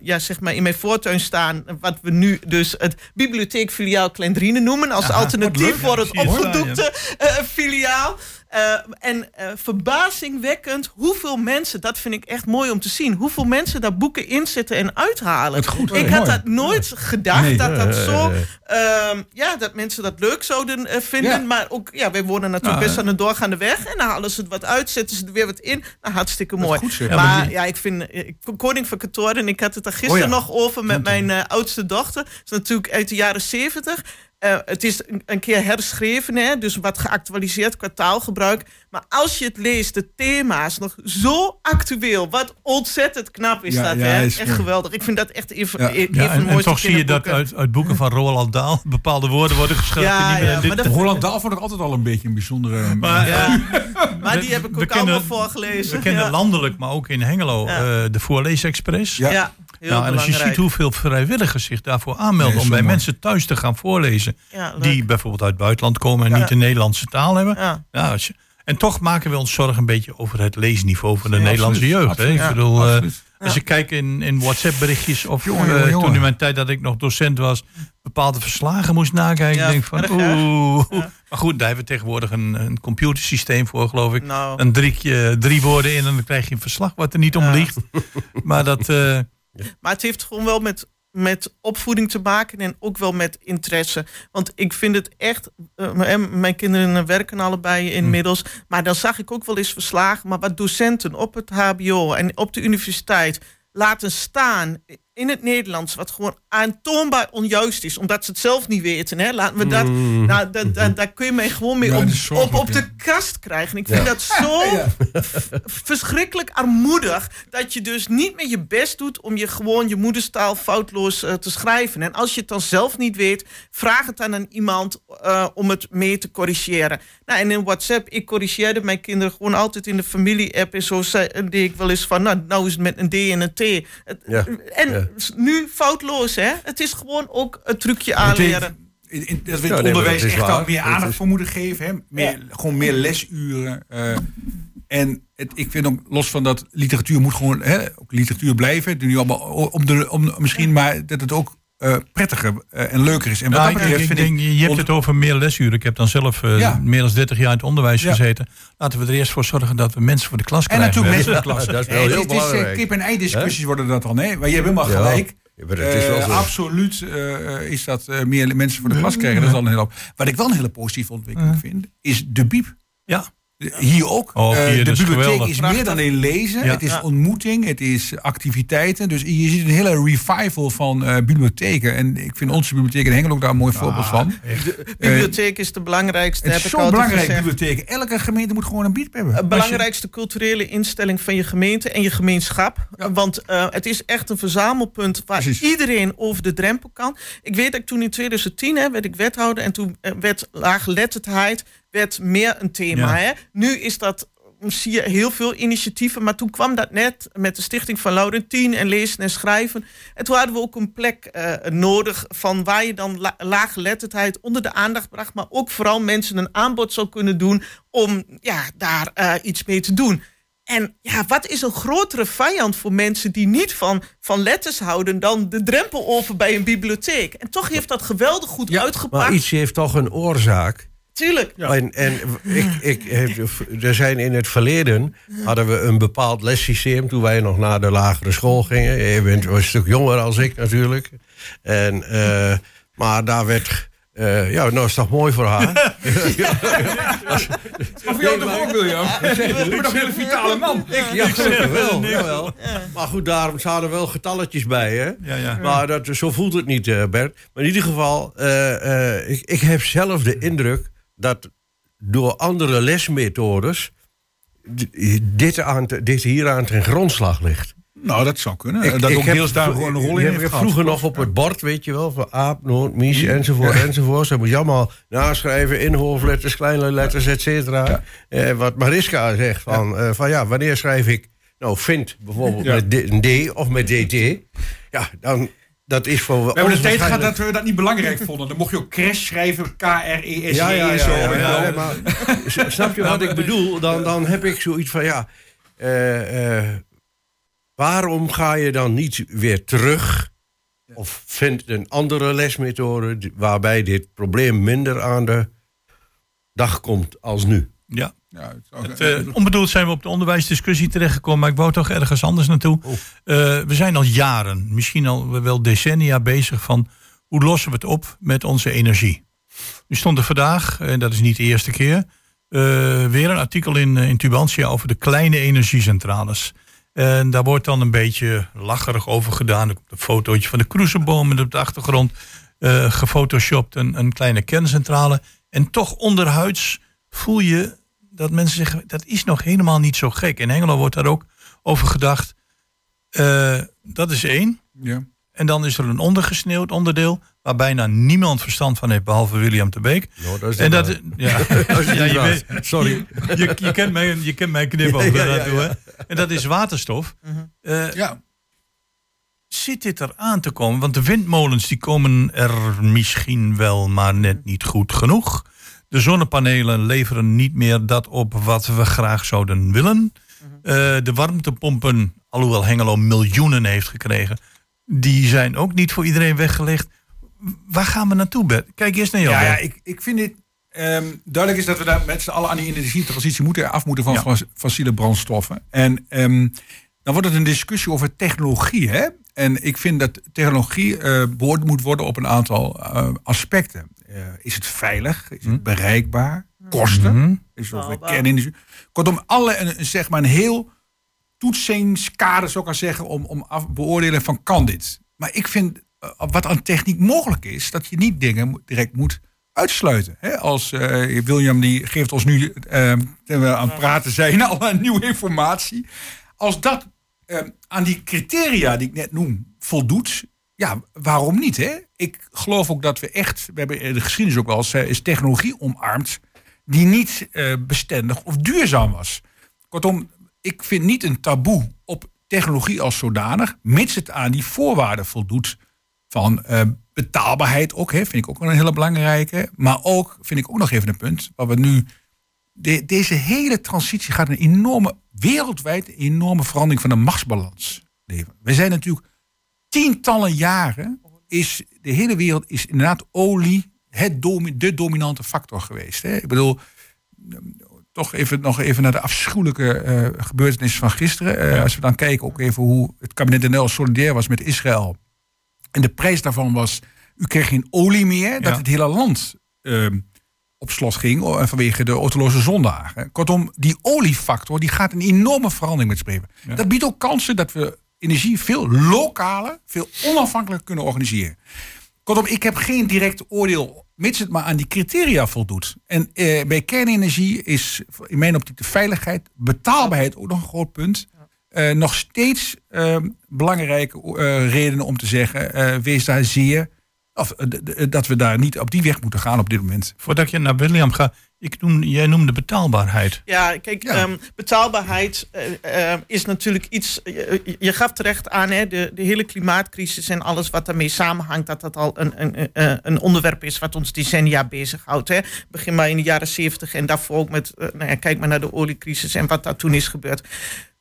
ja, zeg maar in mijn voortuin staan. Wat we nu dus het bibliotheekfiliaal Kleindrienen noemen. Als alternatief voor het opgedoekte eh, filiaal. Eh, en eh, verbazingwekkend hoeveel mensen, dat vind ik echt mooi om te zien, hoeveel mensen daar boeken in zetten en uithalen. Goed, ik mooi. had dat nooit gedacht, Nee. dat dat Ja, zo, ehm, ja, dat mensen dat leuk zouden eh, vinden. Ja. Maar ook, ja, wij wonen natuurlijk Nou, best aan de doorgaande weg. En dan halen ze het wat uit, zetten ze er weer wat in. Nou, hartstikke mooi. goed, maar maar ja, ik vind, eh, ik, Koning van Katoren, ik had het er gisteren Oh ja. nog over met mijn eh, oudste dochter. Dat is natuurlijk uit de jaren zeventig. Eh, het is een, een keer herschreven, hè, dus wat geactualiseerd qua taalgebruik. Maar als je het leest, de thema's nog zo actueel. Wat ontzettend knap is Ja, dat, ja, hè? is echt geweldig. Ik vind dat echt even, Ja. even Ja, en, toch zie je dat uit, uit boeken van Roald Dahl bepaalde woorden worden geschreven. Ja, maar dat- Roland Dahl vond ik altijd al een beetje een bijzondere... Maar, Ja, maar die heb ik ook kennen- allemaal voorgelezen. We kennen ja. landelijk, maar ook in Hengelo, Ja. eh, de Voorleesexpress. Ja. Heel Nou, en als je ziet hoeveel vrijwilligers zich daarvoor aanmelden Nee, om bij mensen thuis te gaan voorlezen, Ja, die bijvoorbeeld uit het buitenland komen en Ja. niet de Nederlandse taal hebben. Ja. Ja, als je- en toch maken we ons zorgen een beetje over het leesniveau van de Nederlandse absoluut, jeugd. absoluut. hè? Ik bedoel, eh, Absoluut. als ik kijk in, in WhatsApp-berichtjes of Jongen, eh, jongen, jongen. toen in mijn tijd dat ik nog docent was, bepaalde verslagen moest nakijken. Ja, ik denk van, oeh. Ja. Maar goed, daar hebben we tegenwoordig een, een computersysteem voor, geloof ik. Nou. Een driekje, drie woorden in en dan krijg je een verslag wat er niet om ligt. Maar dat, Maar het heeft gewoon wel met met opvoeding te maken en ook wel met interesse. Want ik vind het echt. eh, mijn kinderen werken allebei inmiddels. Maar dan zag ik ook wel eens verslagen. Maar wat docenten op het HBO en op de universiteit laten staan in het Nederlands, wat gewoon aantoonbaar onjuist is, omdat ze het zelf niet weten. Hè? Laten we dat. Nou, da- da- daar kun je mij gewoon mee Ja, op, op, de kast krijgen. Ik vind dat zo verschrikkelijk armoedig dat je dus niet meer je best doet om je gewoon je moederstaal foutloos eh, te schrijven. En als je het dan zelf niet weet, vraag het dan aan iemand eh, om het mee te corrigeren. Nou, en in WhatsApp, ik corrigeerde mijn kinderen gewoon altijd in de familie-app en zo zei, en deed ik wel eens van, nou, nou is het met een D en een T. Het- Ja, En ja. nu foutloos, hè? Het is gewoon ook een trucje aanleren. in, in- dat we Ja, het nee, onderwijs dat echt waar. al meer aandacht is- voor moeten geven. Hè? Meer, Gewoon meer lesuren. eh, en het, ik vind ook, los van dat literatuur moet gewoon hè, ook literatuur blijven. Het nu allemaal om de, om, misschien, maar dat het ook eh, prettiger eh, en leuker is. En wat Nou, dat ik, betreft ik vind denk, ik... je hebt het over meer lesuren. Ik heb dan zelf eh, Ja. meer dan 30 jaar in het onderwijs Ja. gezeten. Laten we er eerst voor zorgen dat we mensen voor de klas En krijgen. natuurlijk hè. mensen in de klas. Ja, dat is wel heel het is, kip- en ei-discussies worden dat dan. Hè? Maar je hebt helemaal gelijk. Ja, maar is wel zo. absoluut eh, is dat eh, meer mensen voor de klas krijgen. Dat is al een hele hoop. Wat ik wel een hele positieve ontwikkeling vind, is de biep. Ja. Hier ook. Oh, Eh, de is bibliotheek geweldig. is meer dan alleen lezen. Ja. Het is Ja. ontmoeting, het is activiteiten. Dus je ziet een hele revival van eh, bibliotheken. En ik vind onze bibliotheek in Hengelo ook daar een mooi voorbeeld van. De bibliotheek is de belangrijkste. Het is ik zo altijd belangrijk, gezegd. bibliotheek. Elke gemeente moet gewoon een biep hebben. De belangrijkste culturele instelling van je gemeente en je gemeenschap. Want eh, het is echt een verzamelpunt waar Precies. iedereen over de drempel kan. Ik weet dat ik toen in 2010 hè, werd ik wethouder en toen eh, werd laaggeletterdheid werd meer een thema. Ja. Hè. Nu is dat zie je heel veel initiatieven, maar toen kwam dat net met de stichting van Laurentien en lezen en schrijven. En toen hadden we ook een plek eh, nodig van waar je dan la laaggeletterdheid onder de aandacht bracht, maar ook vooral mensen een aanbod zou kunnen doen om ja, daar eh, iets mee te doen. En ja, wat is een grotere vijand voor mensen die niet van, van letters houden dan de drempel over bij een bibliotheek? En toch heeft dat geweldig goed uitgepakt. Maar iets heeft toch een oorzaak. Tuurlijk. En, en ik, ik, heb- er zijn in het verleden hadden we een bepaald lessysteem toen wij nog naar de lagere school gingen. Je bent een stuk jonger als ik natuurlijk. En, eh, maar daar werd. eh, ja, nou is toch mooi voor haar. Voor jou toch ook, William? Je bent toch een hele vitale man. ja, zeker wel. jawel. Maar goed, daarom er wel getalletjes bij. Hè? Ja, ja. Maar dat, zo voelt het niet, eh, Bert. Maar in ieder geval, eh, eh, ik, ik heb zelf de indruk dat door andere lesmethodes dit, aan te- dit hier aan ten grondslag ligt. Nou, dat zou kunnen. Ik- dat ik ook heb deels daar gewoon een rol in heeft gehad. vroeger nog op het bord, weet je wel, van aap, noot, mies, enzovoort, enzovoort. Dat moet je allemaal naschrijven in hoofdletters, kleine letters, et cetera. Eh, wat Mariska zegt, van ja. van ja, wanneer schrijf ik, nou, vind bijvoorbeeld met D- een D of met DT. Ja, dan, dat is voor We hebben de tijd gehad dat we dat niet belangrijk vonden. Dan mocht je ook crash schrijven, K-R-E-S-J Ja, ja, en ja, zo. ja, maar snap je wat ik bedoel? Dan, dan heb ik zoiets van, ja, eh, eh, waarom ga je dan niet weer terug? Of vindt een andere lesmethode waarbij dit probleem minder aan de dag komt als nu? Ja. Ja, het is ook- Het, eh, onbedoeld zijn we op de onderwijsdiscussie terechtgekomen, maar ik wou toch ergens anders naartoe. Oh. Eh, we zijn al jaren, misschien al wel decennia bezig van hoe lossen we het op met onze energie. Nu stond er vandaag, en dat is niet de eerste keer, eh, weer een artikel in, in Tubantia over de kleine energiecentrales. En daar wordt dan een beetje lacherig over gedaan. Er komt een fotootje van de cruiseboom en op de achtergrond gefotoshopt een, een kleine kerncentrale. En toch onderhuids voel je dat mensen zeggen, dat is nog helemaal niet zo gek. In Hengelo wordt daar ook over gedacht. eh, dat is één. ja. En dan is er een ondergesneeuwd onderdeel... waar bijna niemand verstand van heeft, behalve William de Beek. Dat is en dat, ja, Dat is niet ja, je waar. weet- Sorry. Je, je, je kent mijn, je kent mijn Ja, ja, ja. hè? En dat is waterstof. Eh, ja. zit dit er aan te komen? Want de windmolens die komen er misschien wel, maar net niet goed genoeg. De zonnepanelen leveren niet meer dat op wat we graag zouden willen. Eh, de warmtepompen, alhoewel Hengelo miljoenen heeft gekregen, die zijn ook niet voor iedereen weggelegd. Waar gaan we naartoe, Bert? Kijk eerst naar jou. Ja, ja, ik, ik vind dit... ehm, duidelijk is dat we daar met z'n allen aan die energietransitie moeten af moeten van Ja. fossiele brandstoffen. En ehm, dan wordt het een discussie over technologie. Hè? En ik vind dat technologie eh beoordeeld moet worden op een aantal eh, aspecten. Eh, is het veilig? Is het bereikbaar? Kosten? Is het over Betaalbaar. kernenergie? Kortom, alle, een, zeg maar een heel toetsingskader, zou ik maar zeggen, om, om af, beoordelen van kan dit. Maar ik vind, eh, wat aan techniek mogelijk is, dat je niet dingen direct moet uitsluiten. Hè? Als eh, William die geeft ons nu, terwijl we aan het praten zijn, al een nieuwe informatie. Als dat eh, aan die criteria die ik net noem voldoet, ja, waarom niet? Hè? Ik geloof ook dat we echt, we hebben de geschiedenis ook wel eens, eh, is technologie omarmd die niet eh, bestendig of duurzaam was. Kortom, ik vind niet een taboe op technologie als zodanig, mits het aan die voorwaarden voldoet van eh, betaalbaarheid ook, hè, vind ik ook wel een hele belangrijke. Maar ook, vind ik ook nog even een punt, waar we nu, de, deze hele transitie gaat een enorme, wereldwijd enorme verandering van de machtsbalans leven. We zijn natuurlijk tientallen jaren, is de hele wereld is inderdaad olie het domi- de dominante factor geweest. Hè? Ik bedoel, toch even, nog even naar de afschuwelijke eh gebeurtenissen van gisteren. Eh, Als we dan kijken ook even hoe het kabinet NL solidair was met Israël. En de prijs daarvan was, u kreeg geen olie meer. Dat het hele land ehm, op slot ging oh, vanwege de orthodoxe zondagen. Kortom, die oliefactor die gaat een enorme verandering met spreken. Dat biedt ook kansen dat we energie veel lokaler, veel onafhankelijker kunnen organiseren. Kortom, ik heb geen direct oordeel, mits het maar aan die criteria voldoet. En eh, bij kernenergie is in mijn optiek de veiligheid, betaalbaarheid ook nog een groot punt. Eh, nog steeds eh, belangrijke eh, redenen om te zeggen, eh, wees daar zeer, of eh, d- dat we daar niet op die weg moeten gaan op dit moment. Voordat je naar William gaat, ik noem, jij noemde betaalbaarheid. Ja, kijk, Ja. ehm, betaalbaarheid eh, eh, is natuurlijk iets. Je, je gaf terecht aan, hè, de, de hele klimaatcrisis en alles wat daarmee samenhangt, dat dat al een, een, een, een onderwerp is wat ons decennia bezighoudt. Hè. Begin maar in de jaren zeventig en daarvoor ook met. eh, nou ja, kijk maar naar de oliecrisis en wat daar toen is gebeurd.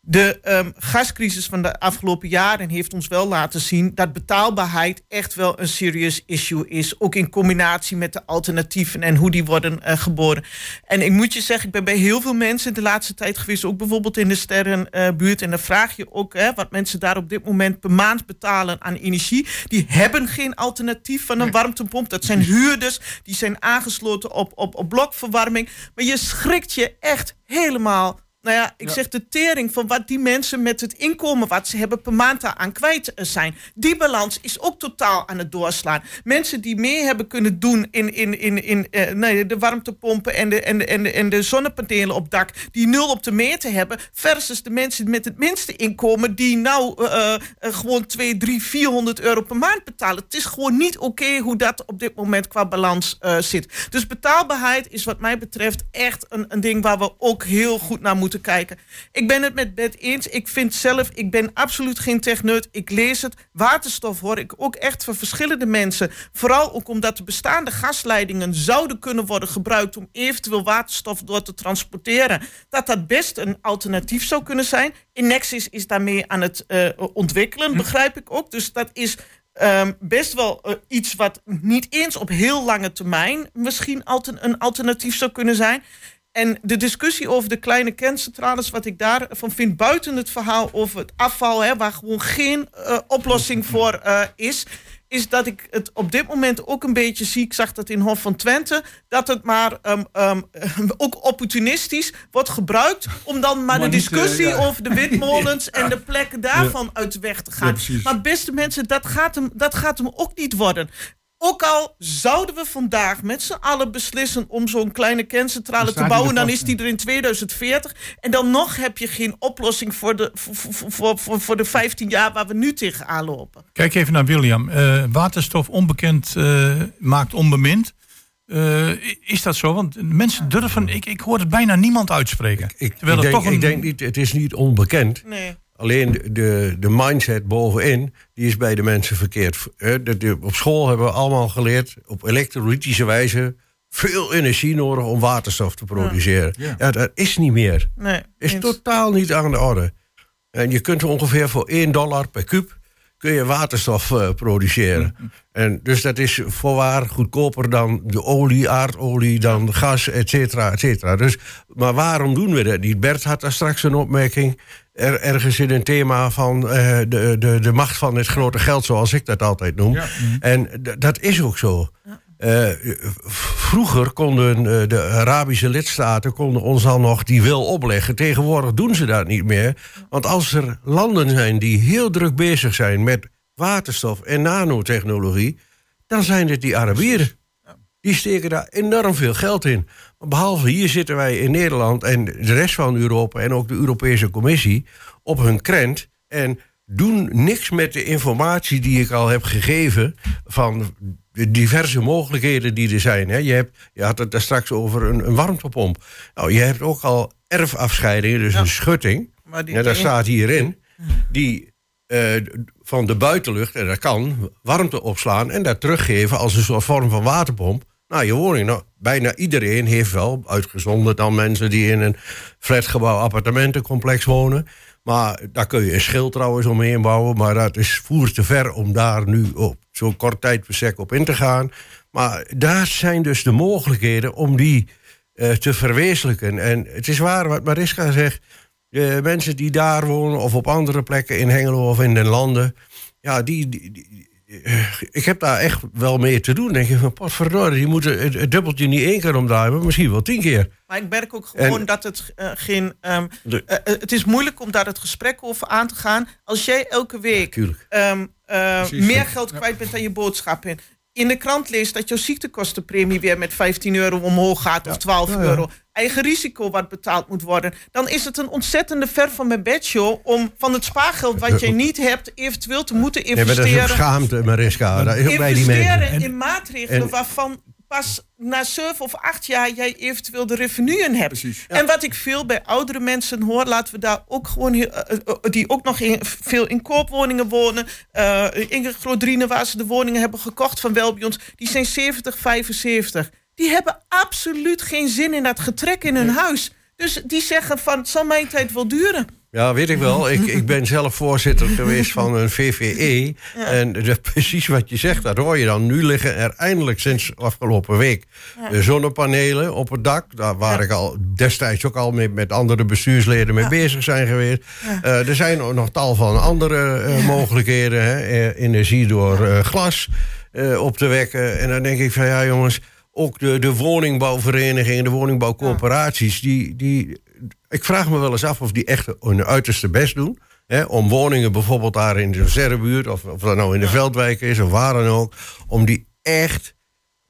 De ehm, gascrisis van de afgelopen jaren heeft ons wel laten zien dat betaalbaarheid echt wel een serious issue is. Ook in combinatie met de alternatieven en hoe die worden eh, geboren. En ik moet je zeggen, ik ben bij heel veel mensen de laatste tijd geweest, ook bijvoorbeeld in de sterrenbuurt. en dan vraag je ook hè, wat mensen daar op dit moment per maand betalen aan energie. Die hebben geen alternatief van een warmtepomp. Dat zijn huurders, die zijn aangesloten op, op, op blokverwarming. Maar je schrikt je echt helemaal nou ja, ik zeg de tering van wat die mensen met het inkomen wat ze hebben per maand aan kwijt eh, zijn. Die balans is ook totaal aan het doorslaan. Mensen die meer hebben kunnen doen in, in, in, in eh, nee, de warmtepompen en de, en, de, en, de, en de zonnepanelen op dak, die nul op de meter hebben, versus de mensen met het minste inkomen die nou eh, gewoon 2, 3, 400 euro per maand betalen. Het is gewoon niet oké hoe dat op dit moment qua balans zit. Dus betaalbaarheid is wat mij betreft echt een, een ding waar we ook heel goed naar moeten kijken. Ik ben het met Bert eens. Ik vind zelf, ik ben absoluut geen techneut. Ik lees het. Waterstof hoor ik ook echt van verschillende mensen. Vooral ook omdat de bestaande gasleidingen zouden kunnen worden gebruikt om eventueel waterstof door te transporteren. Dat dat best een alternatief zou kunnen zijn. Inexis is daarmee aan het eh, ontwikkelen, begrijp ik ook. Dus dat is Ehm, best wel eh, iets wat niet eens op heel lange termijn misschien alter- een alternatief zou kunnen zijn. En de discussie over de kleine kerncentrales, wat ik daarvan vind, buiten het verhaal over het afval, hè, waar gewoon geen eh, oplossing voor eh, is, is dat ik het op dit moment ook een beetje zie. Ik zag dat in Hof van Twente, dat het maar ehm, ehm, ook opportunistisch wordt gebruikt om dan maar, Maar de niet, eh, discussie ja. over de windmolens en de plekken daarvan uit de weg te gaan. Maar beste mensen, dat gaat, hem, dat gaat hem ook niet worden. Ook al zouden we vandaag met z'n allen beslissen om zo'n kleine kerncentrale te bouwen, dan is die er in 2040. En dan nog heb je geen oplossing voor de, voor, voor, voor, de 15 jaar waar we nu tegenaan lopen. Kijk even naar William. Eh, waterstof onbekend eh, maakt onbemind. Eh, is dat zo? Want mensen durven, ik, ik hoor het bijna niemand uitspreken. Ik, Terwijl ik, denk, toch een, ik denk niet, het is niet onbekend. Nee. Alleen de- de, de mindset bovenin, die is bij de mensen verkeerd. Hè, dat die- Op school hebben we allemaal geleerd, op elektrolytische wijze... veel energie nodig om waterstof te produceren. Ja. Ja, dat is niet meer. Nee, Is eens. totaal niet aan de orde. En je kunt ongeveer voor 1 dollar per kuub... kun je waterstof eh, produceren. En dus dat is voorwaar goedkoper dan de olie, aardolie, dan gas, et cetera, et cetera. Dus, maar waarom doen we dat niet? Bert had daar straks een opmerking. Er, ergens in een thema van eh, de, de, de macht van het grote geld, zoals ik dat altijd noem. En dat is ook zo. Eh, vroeger konden eh, de Arabische lidstaten konden ons al nog die wil opleggen. Tegenwoordig doen ze dat niet meer. Want als er landen zijn die heel druk bezig zijn met waterstof en nanotechnologie, dan zijn het die Arabieren. Die steken daar enorm veel geld in. Maar behalve hier zitten wij in Nederland en de rest van Europa en ook de Europese Commissie op hun krent en doen niks met de informatie die ik al heb gegeven van de diverse mogelijkheden die er zijn. Hè. Je, hebt, je had het daar straks over een, een warmtepomp. Nou, je hebt ook al erfafscheidingen, dus een schutting. Maar die- Ja, daar staat hierin. Die eh, van de buitenlucht, en dat kan, warmte opslaan en dat teruggeven als een soort vorm van waterpomp naar je woning. Nou, bijna iedereen heeft wel, uitgezonderd dan mensen die in een flatgebouw appartementencomplex wonen. Maar daar kun je een schild trouwens omheen bouwen. Maar dat is voer te ver om daar nu op zo'n kort tijdbestek op in te gaan. Maar daar zijn dus de mogelijkheden om die eh, te verwezenlijken. En het is waar wat Mariska zegt. De mensen die daar wonen of op andere plekken in Hengelo of in den landen. Ja, die, die, eh, ik heb daar echt wel mee te doen. Denk je van, potverdorie, die moeten het, dubbeltje niet één keer omdraaien, maar misschien wel tien keer. Maar ik merk ook gewoon En- dat het eh, geen. ehm, De- eh, eh, het is moeilijk om daar het gesprek over aan te gaan. Als jij elke week ehm, eh, meer ja. geld kwijt bent aan je boodschappen. In de krant leest dat jouw ziektekostenpremie weer met 15 euro omhoog gaat of 12 Ja, ja. euro. Eigen risico wat betaald moet worden. Dan is het een ontzettende ver van mijn bedshow om van het spaargeld wat jij niet hebt eventueel te moeten Nee, maar dat is ook investeren. schaamte, Mariska. Dat is ook bij die investeren mensen. in maatregelen en- waarvan pas na zeven of acht jaar jij eventueel de revenue in hebt. Precies. En wat ik veel bij oudere mensen hoor, laten we daar ook gewoon eh, eh, die ook nog in, veel in koopwoningen wonen. eh in Grodrine, waar ze de woningen hebben gekocht van Welbions, die zijn 70, 75. Die hebben absoluut geen zin in dat getrek in hun huis. Dus die zeggen van, het zal mijn tijd wel duren. Ja, weet ik wel. Ik, ik ben zelf voorzitter geweest van een VVE. En de, precies wat je zegt, dat hoor je dan. Nu liggen er eindelijk sinds afgelopen week zonnepanelen op het dak. Daar waar ik al destijds ook al mee, met andere bestuursleden mee bezig zijn geweest. Eh, er zijn ook nog tal van andere eh, mogelijkheden. Hè. Eh, energie door glas op te wekken. En dan denk ik van ja jongens, ook de, de woningbouwverenigingen, de woningbouwcoöperaties, die, die, ik vraag me wel eens af of die echt hun uiterste best doen. Hè, om woningen bijvoorbeeld daar in de Sterrenbuurt, of, of dat nou in de Veldwijk is, of waar dan ook, om die echt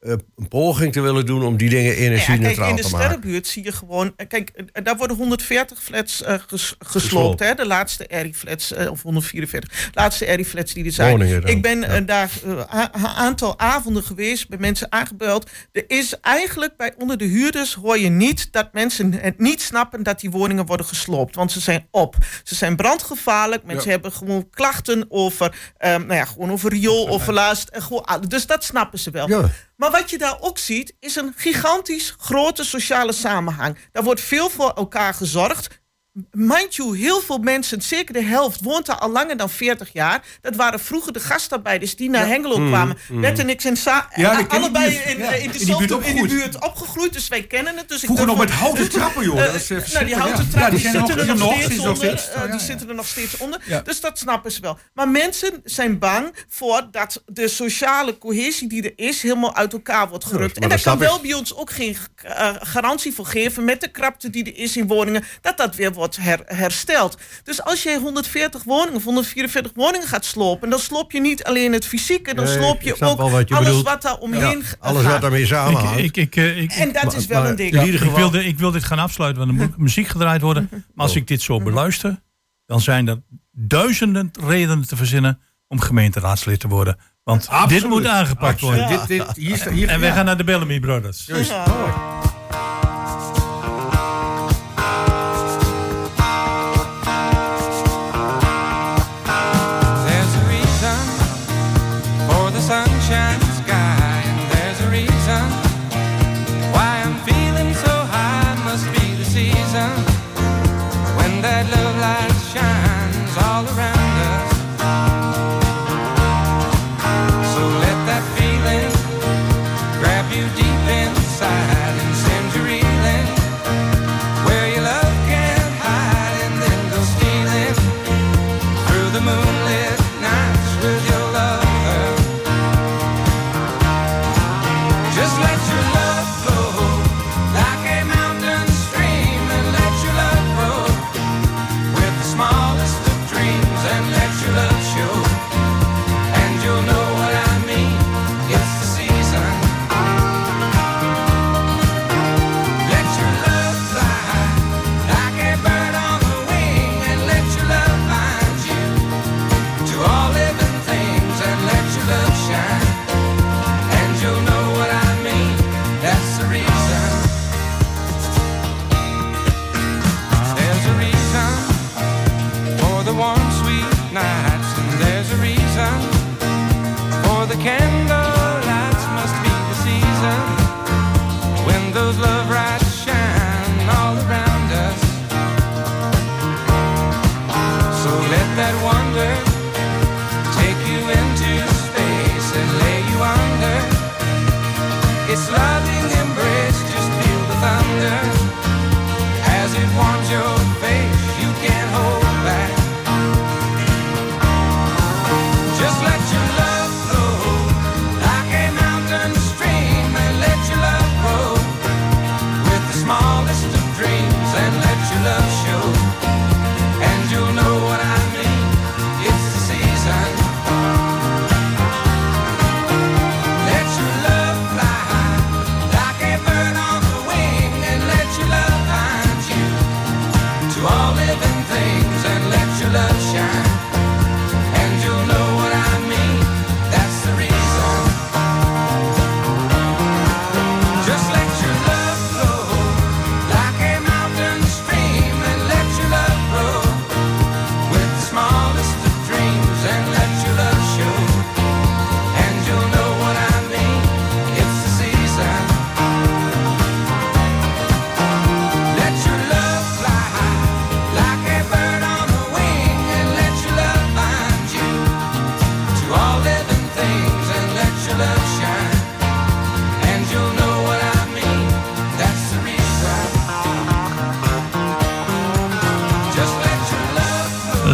een poging te willen doen om die dingen Ja, kijk, energie-neutraal in de te maken. sterrenbuurt zie je gewoon... eh, Kijk, eh, daar worden 140 flats eh, ges- gesloopt. Hè? De laatste RI-flats, eh, of 144. laatste RI-flats die er zijn. Woningen Ik ben ja. eh, daar een aantal avonden geweest, bij mensen aangebeld. Er is eigenlijk bij onder de huurders hoor je niet dat mensen het niet snappen dat die woningen worden gesloopt. Want ze zijn op. Ze zijn brandgevaarlijk. Mensen hebben gewoon klachten over, nou ja, gewoon over gewoon alles. Dus dat snappen ze wel. Ja. Maar wat je daar ook ziet, is een gigantisch grote sociale samenhang. Daar wordt veel voor elkaar gezorgd. Mind you, heel veel mensen, zeker de helft, woont daar al langer dan 40 jaar. Dat waren vroeger de gastarbeiders die naar Hengelo Mm, kwamen. Bert en ik zijn sa- Ja, allebei in, Ja, in, in dezelfde- buurt in die opgegroeid. buurt opgegroeid. Dus wij kennen het. Dus ik Vroeger nog met houten trappen, joh. eh, Dat is, eh, nou, die houten trappen die zitten er nog- steeds nog onder. steeds. eh, Die zitten er nog steeds onder. Dus dat snappen ze wel. Maar mensen zijn bang voor dat de sociale cohesie die er is... helemaal uit elkaar wordt gerukt. en daar kan wel bij ons ook geen eh, garantie voor geven... met de krapte die er is in woningen... dat dat weer wordt her- hersteld. Dus als jij 140 woningen of 144 woningen gaat slopen... dan sloop je niet alleen het fysieke... dan Nee, sloop je ook wel wat je alles bedoelt. wat daar omheen Ja, alles gaat. wat daarmee samenhangt. Ik, ik, ik, ik, En dat is wel maar een ding. in ieder ik, wilde, ik wil dit gaan afsluiten, want er moet muziek gedraaid worden. Maar als ik dit zo beluister, dan zijn er duizenden redenen te verzinnen om gemeenteraadslid te worden. Want dit moet aangepakt worden. Dit, dit, hier, hier, En wij ja. gaan naar de Bellamy Brothers.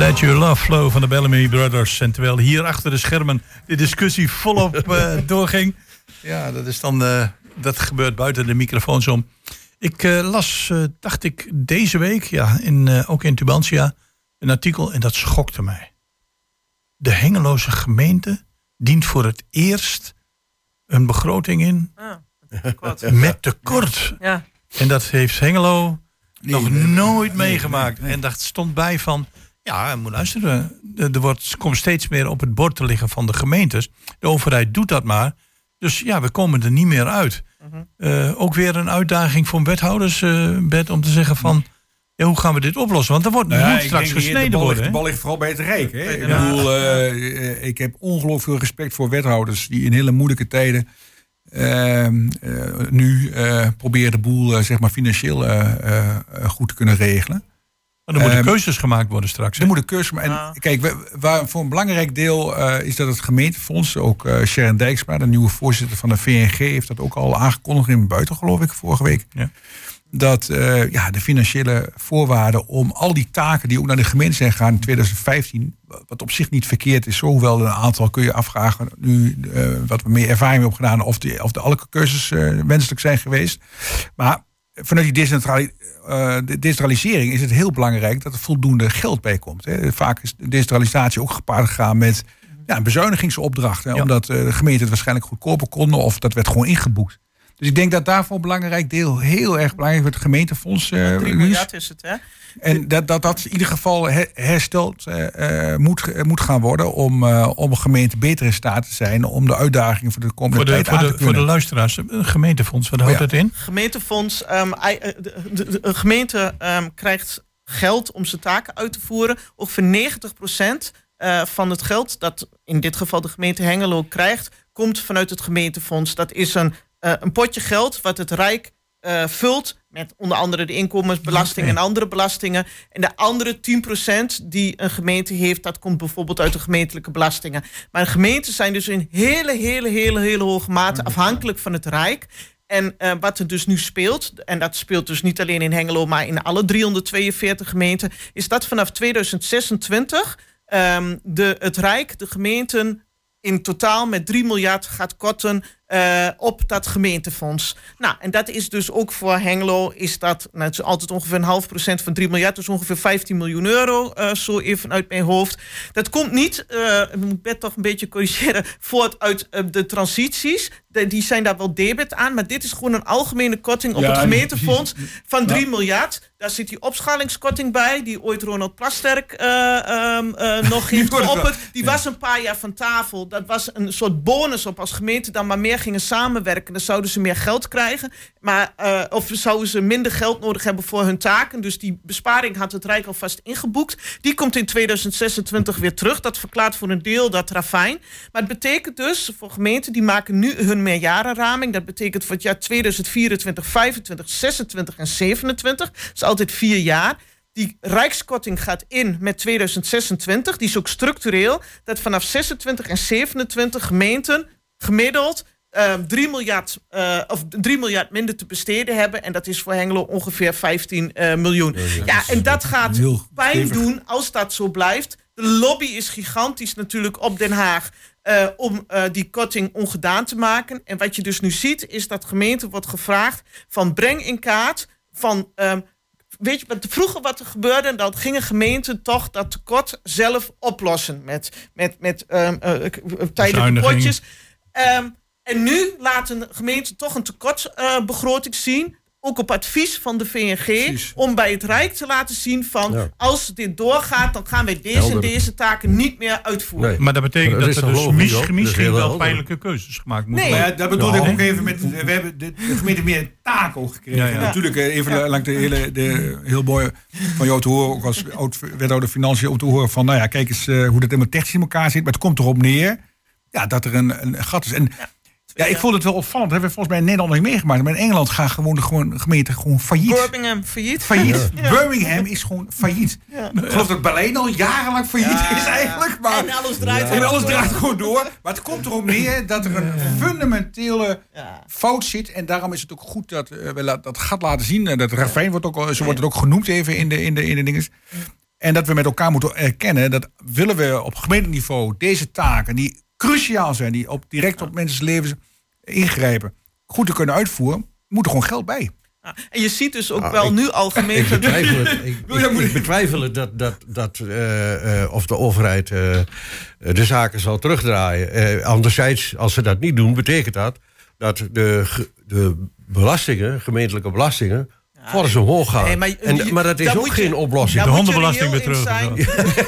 Let Your Love Flow van de Bellamy Brothers. En terwijl hier achter de schermen de discussie volop eh, doorging. Ja, dat is dan. eh, dat gebeurt buiten de microfoons om. Ik eh, las, eh, dacht ik, deze week, ja, in, eh, ook in Tubantia, een artikel en dat schokte mij. De Hengeloze gemeente dient voor het eerst een begroting in Kwart. met tekort. Ja. En dat heeft Hengelo nog nooit meegemaakt. En dat stond bij van, ja, moet luisteren. Er er wordt, komt steeds meer op het bord te liggen van de gemeentes. De overheid doet dat maar. Dus ja, we komen er niet meer uit. Eh, ook weer een uitdaging voor wethouders, eh, Bert, om te zeggen van... Ja, hoe gaan we dit oplossen? Want er wordt Nou ja, moet ik straks gesneden de bal, worden. ligt, de bal ligt vooral bij het Rijk. Hè? Ik, bedoel, eh, ik heb ongelooflijk veel respect voor wethouders die in hele moeilijke tijden ehm, eh, nu eh, proberen de boel zeg maar financieel goed te kunnen regelen. Maar er moeten Ehm, keuzes gemaakt worden straks. hè? Er moet een cursus maar En kijk, we- waar, voor een belangrijk deel eh, is dat het gemeentefonds, ook eh Sharon Dijksma, de nieuwe voorzitter van de VNG, heeft dat ook al aangekondigd in buiten, geloof ik, vorige week. Ja. Dat eh, ja, de financiële voorwaarden om al die taken die ook naar de gemeente zijn gegaan in 2015, wat op zich niet verkeerd is, hoewel een aantal kun je afvragen nu eh, wat we meer ervaring hebben opgedaan, of, die, of de alle keuzes eh, wenselijk zijn geweest. Maar vanuit die decentrali- eh, de decentralisering is het heel belangrijk dat er voldoende geld bij komt. Hè. Vaak is de decentralisatie ook gepaard gegaan met ja, een bezuinigingsopdracht. Hè, Ja. Omdat eh, de gemeenten het waarschijnlijk goedkoper konden of dat werd gewoon ingeboekt. Dus ik denk dat daarvoor een belangrijk deel heel erg belangrijk. Het gemeentefonds. eh, 3 Luus. miljard is het, hè? En dat dat, dat in ieder geval her- hersteld eh, eh, moet, moet gaan worden om, eh, om een gemeente beter in staat te zijn om de uitdagingen voor de komende Voor de, tijd voor, aan de, te voor de luisteraars, een gemeentefonds, wat houdt ja. dat in? Gemeentefonds, ehm, eh, de, de- de gemeente ehm, krijgt geld om zijn taken uit te voeren. Ongeveer 90% eh, van het geld dat in dit geval de gemeente Hengelo krijgt, komt vanuit het gemeentefonds. Dat is een, eh, een potje geld wat het Rijk eh, vult met onder andere de inkomensbelasting en andere belastingen. En de andere 10% die een gemeente heeft, dat komt bijvoorbeeld uit de gemeentelijke belastingen. Maar gemeenten zijn dus in hele, hele, hele, hele hoge mate afhankelijk van het Rijk. En eh, wat er dus nu speelt, en dat speelt dus niet alleen in Hengelo, maar in alle 342 gemeenten, is dat vanaf 2026 ehm, de, het Rijk de gemeenten in totaal met 3 miljard gaat korten eh, op dat gemeentefonds. Nou, en dat is dus ook voor Hengelo, is dat, nou, het is altijd ongeveer een half procent van 3 miljard, dus ongeveer 15 miljoen euro, eh, zo even uit mijn hoofd. Dat komt niet, eh ik moet toch een beetje corrigeren, voort uit de transities. De- die zijn daar wel debet aan, maar dit is gewoon een algemene korting op Ja, het gemeentefonds van 3 miljard. Daar zit die opschalingskorting bij, die ooit Ronald Plasterk eh, ehm, eh, nog heeft geopperd. Die was een paar jaar van tafel. Dat was een soort bonus op als gemeente dan maar meer gingen samenwerken. Dan zouden ze meer geld krijgen. Maar, eh, of zouden ze minder geld nodig hebben voor hun taken. Dus die besparing had het Rijk alvast ingeboekt. Die komt in 2026 weer terug. Dat verklaart voor een deel dat ravijn. Maar het betekent dus voor gemeenten die maken nu hun meerjarenraming. Dat betekent voor het jaar 2024, 25, 26 en 27. Dat is altijd vier jaar. Die rijkskorting gaat in met 2026. Die is ook structureel. Dat vanaf 26 en 27 gemeenten gemiddeld ehm 3, miljard, eh, of 3 miljard minder te besteden hebben. En dat is voor Hengelo ongeveer 15 eh, miljoen. Ja, en dat gaat pijn doen als dat zo blijft. De lobby is gigantisch natuurlijk op Den Haag. Eh, om eh, die korting ongedaan te maken. En wat je dus nu ziet, is dat gemeente wordt gevraagd van breng in kaart van. ehm, weet je, vroeger wat er gebeurde, dan gingen gemeenten toch dat tekort zelf oplossen met, met, met ehm, eh, tijdelijke potjes. Ehm, en nu laten gemeenten toch een tekortbegroting zien. Ook op advies van de VNG. Precies. Om bij het Rijk te laten zien van... Ja. als dit doorgaat, dan gaan wij deze en deze taken niet meer uitvoeren. Nee. Maar dat betekent Maar dat er dus misschien wel helder. pijnlijke keuzes gemaakt moeten Nee. Maar worden. ja, dat bedoel ik ook even met. We hebben de, de gemeente meer taken ook gekregen. Ja, ja. En Natuurlijk, eh, even Ja. langs de hele. De, heel mooi van jou te horen, ook als oud wethouder financiën, om te horen van. Nou ja, kijk eens eh, hoe dat helemaal technisch in elkaar zit. Maar het komt erop neer ja, dat er een, een gat is. En ja, ik vond het wel opvallend. Dat hebben we volgens mij in Nederland nog niet meegemaakt. Maar in Engeland gaan gewoon de gewoon, gemeenten gewoon failliet. Birmingham failliet. Failliet. Birmingham is gewoon failliet. Ik geloof dat Berlijn al jarenlang failliet is eigenlijk. Maar, En alles draait en alles draait gewoon door. Maar het komt erop neer dat er een fundamentele Ja. fout zit. En daarom is het ook goed dat eh, we dat gat laten zien. En dat ravijn wordt ook, al- zo wordt het ook genoemd even in de, in de, in de dinges. En dat we met elkaar moeten erkennen dat willen we op gemeenteniveau deze taken die cruciaal zijn, die op, direct op mensen's levens ingrijpen, goed te kunnen uitvoeren, moet er gewoon geld bij. Ja, En je ziet dus ook Ah, wel ik- nu al Ik betwijfel het, ik, ik- ik betwijfel het dat, dat, dat eh, eh, of de overheid eh, de zaken zal terugdraaien. Eh, anderzijds, als ze dat niet doen, betekent dat dat de, de belastingen, gemeentelijke belastingen, fors omhoog gaan. Nee, maar, en, je- maar dat is ook je- geen oplossing. De hondenbelasting weer terug, zijn.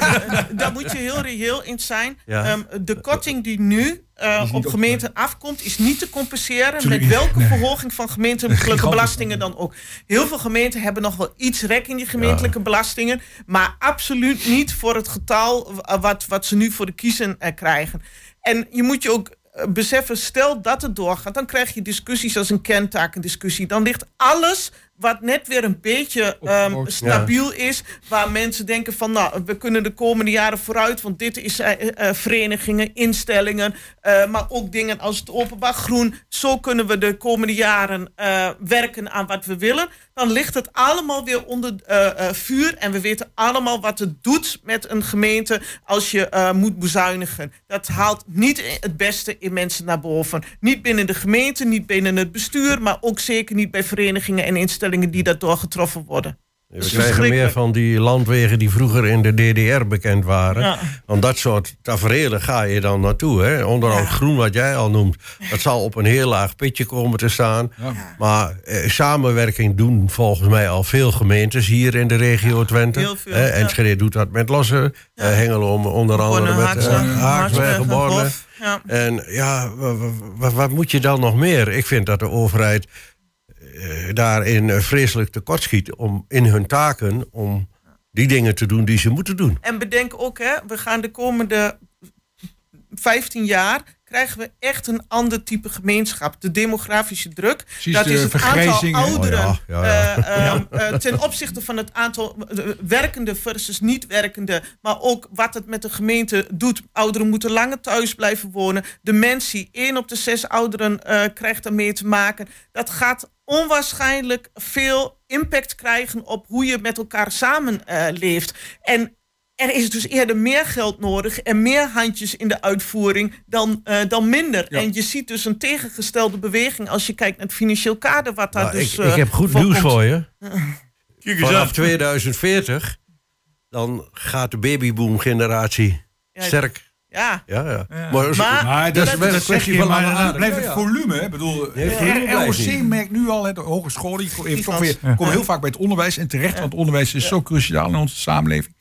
Daar moet je heel reëel in zijn. Ja. Ehm, de korting die nu eh, op gemeenten afkomt, is niet te compenseren met welke Nee. verhoging van gemeentelijke belastingen dan ook. Heel veel gemeenten hebben nog wel iets rek in die gemeentelijke belastingen, maar absoluut niet voor het getal w- wat, wat ze nu voor de kiezen eh, krijgen. En je moet je ook eh, beseffen, stel dat het doorgaat, dan krijg je discussies als een kentakendiscussie. Dan ligt alles wat net weer een beetje ehm, stabiel is, waar mensen denken van, nou, we kunnen de komende jaren vooruit, want dit is eh, eh, verenigingen, instellingen, eh, maar ook dingen als het openbaar groen. Zo kunnen we de komende jaren eh, werken aan wat we willen. Dan ligt het allemaal weer onder eh, eh, vuur en we weten allemaal wat het doet met een gemeente als je eh, moet bezuinigen. Dat haalt niet het beste in mensen naar boven. Niet binnen de gemeente, niet binnen het bestuur, maar ook zeker niet bij verenigingen en instellingen die daardoor getroffen worden. We krijgen meer van die landwegen die vroeger in de DDR bekend waren. Ja. Want dat soort tafereelen ga je dan naartoe. Hè? Onderhoud groen, wat jij al noemt. Dat zal op een heel laag pitje komen te staan. Maar eh, samenwerking doen volgens mij al veel gemeentes hier in de regio Twente. heel veel. Enschede doet dat met losse. eh, Hengelo om- onder andere Borne, met uh, Haaksweg en Borne. Ja. En ja, wa- wa- wa- wat moet je dan nog meer? Ik vind dat de overheid eh, daarin eh, vreselijk tekortschiet om in hun taken om die dingen te doen die ze moeten doen. En bedenk ook, hè, we gaan de komende 15 jaar krijgen we echt een ander type gemeenschap. De demografische druk. Precies, dat de is het aantal vergrijzing, hè? ouderen. Oh ja, ja, ja. eh, ehm, eh, ten opzichte van het aantal eh, werkende versus niet werkende. Maar ook wat het met de gemeente doet. Ouderen moeten langer thuis blijven wonen. Dementie, één op de zes ouderen eh, krijgt daarmee te maken. Dat gaat onwaarschijnlijk veel impact krijgen op hoe je met elkaar samenleeft. leeft. En er is dus eerder meer geld nodig en meer handjes in de uitvoering dan, eh, dan minder. Ja. En je ziet dus een tegengestelde beweging als je kijkt naar het financieel kader wat daar Maar dus ik, ik heb goed nieuws komt. voor je. Kijk eens Vanaf aan. 2040 dan gaat de babyboom generatie Ja, sterk. Ja, Ja, ja. Ja. Maar, Maar- Maar dat is wel een kwestie van blijft het volume. hè. Ik bedoel, het eh, blijft ROC merkt nu al, hè, de die toch weer, komen heel vaak bij het onderwijs en terecht, want onderwijs is zo cruciaal in onze samenleving.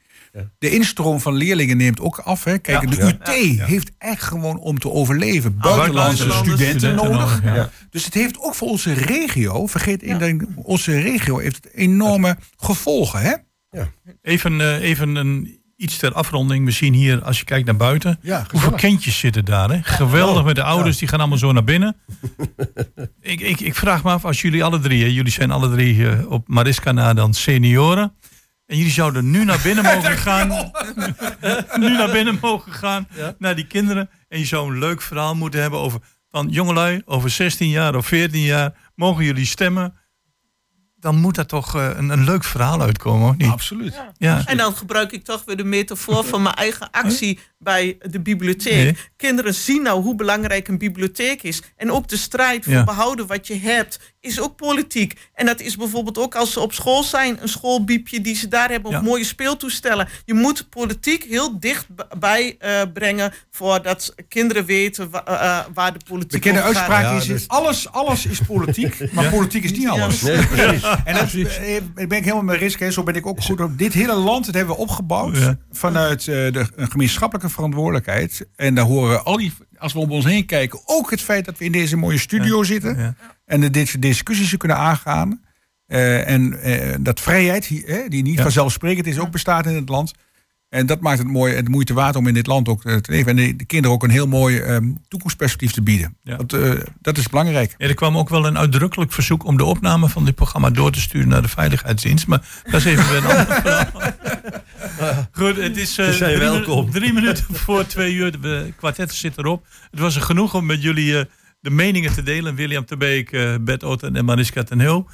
De instroom van leerlingen neemt ook af. Hè. Kijk, Ja. de Ja. UT heeft echt gewoon om te overleven buitenlandse buitenlandse studenten, studenten nodig. Dus het heeft ook voor onze regio, vergeet in onze regio heeft het enorme gevolgen. Hè? Even, eh, even een, iets ter afronding. Misschien hier, als je kijkt naar buiten. Ja, Hoeveel kindjes zitten daar? Hè? Geweldig met de ouders, die gaan allemaal zo naar binnen. ik, ik, ik vraag me af, als jullie alle drie, hè, jullie zijn alle drie eh, op Mariska na dan senioren. En jullie zouden nu naar binnen mogen gaan. nu naar binnen mogen gaan. Naar die kinderen. En je zou een leuk verhaal moeten hebben over van jongelui, over 16 jaar of 14 jaar mogen jullie stemmen. Dan moet daar toch eh, een, een leuk verhaal uitkomen, of niet? Absoluut. Ja. En dan gebruik ik toch weer de metafoor van mijn eigen actie bij de bibliotheek. Nee. Kinderen zien nou hoe belangrijk een bibliotheek is. En ook de strijd voor Ja. behouden wat je hebt is ook politiek. En dat is bijvoorbeeld ook als ze op school zijn, een schoolbiepje die ze daar hebben, Ja. of mooie speeltoestellen. Je moet politiek heel dichtbij eh brengen voordat kinderen weten wa- eh, eh, waar de politiek over gaat. uitspraak Ja, is, dus- alles, alles is politiek, maar politiek is niet alles. Nee, precies. En dat ben ik helemaal met Risk. hè. Zo ben ik ook goed op. Dit hele land, dat hebben we opgebouwd Ja. vanuit eh, de een gemeenschappelijke verantwoordelijkheid. En daar horen al die, als we om ons heen kijken, ook het feit dat we in deze mooie studio zitten. Ja. En de deze discussies kunnen aangaan. Eh, en eh, dat vrijheid, die, niet vanzelfsprekend is, ook bestaat in het land. En dat maakt het mooi en de moeite waard om in dit land ook eh, te leven. En de, de kinderen ook een heel mooi ehm, toekomstperspectief te bieden. Ja. Want, eh, dat is belangrijk. Ja, er kwam ook wel een uitdrukkelijk verzoek om de opname van dit programma door te sturen naar de Veiligheidsdienst. Maar dat is even een ander verhaal. Goed, het is eh, drie, welkom. drie minuten voor twee uur. De kwartet zit erop. Het was een genoeg om met jullie eh, de meningen te delen. William de Beek, eh Bert Otten en Mariska ten Heel.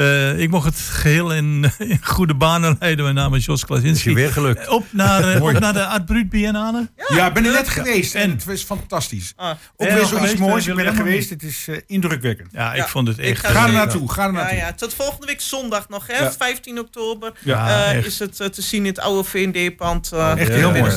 Eh, ik mocht het geheel in, in goede banen leiden. Mijn naam is Jos Is je Klasinski. weer gelukt. Op naar, eh, op naar de Art Brut Biennale. Ja, ben er net geweest. En En? het was fantastisch. Ah. Ook weer zoiets geweest, moois. eh, Ik ben er geweest. Het is eh, indrukwekkend. Ja, ik Ja, vond het ik echt... ga er naartoe. Ga er Ja, naartoe. ja, tot volgende week zondag nog, hè? Ja. 15 oktober Ja, eh, echt. is het eh, te zien in het oude VND-pand. eh, Echt Ja, heel ja, mooi.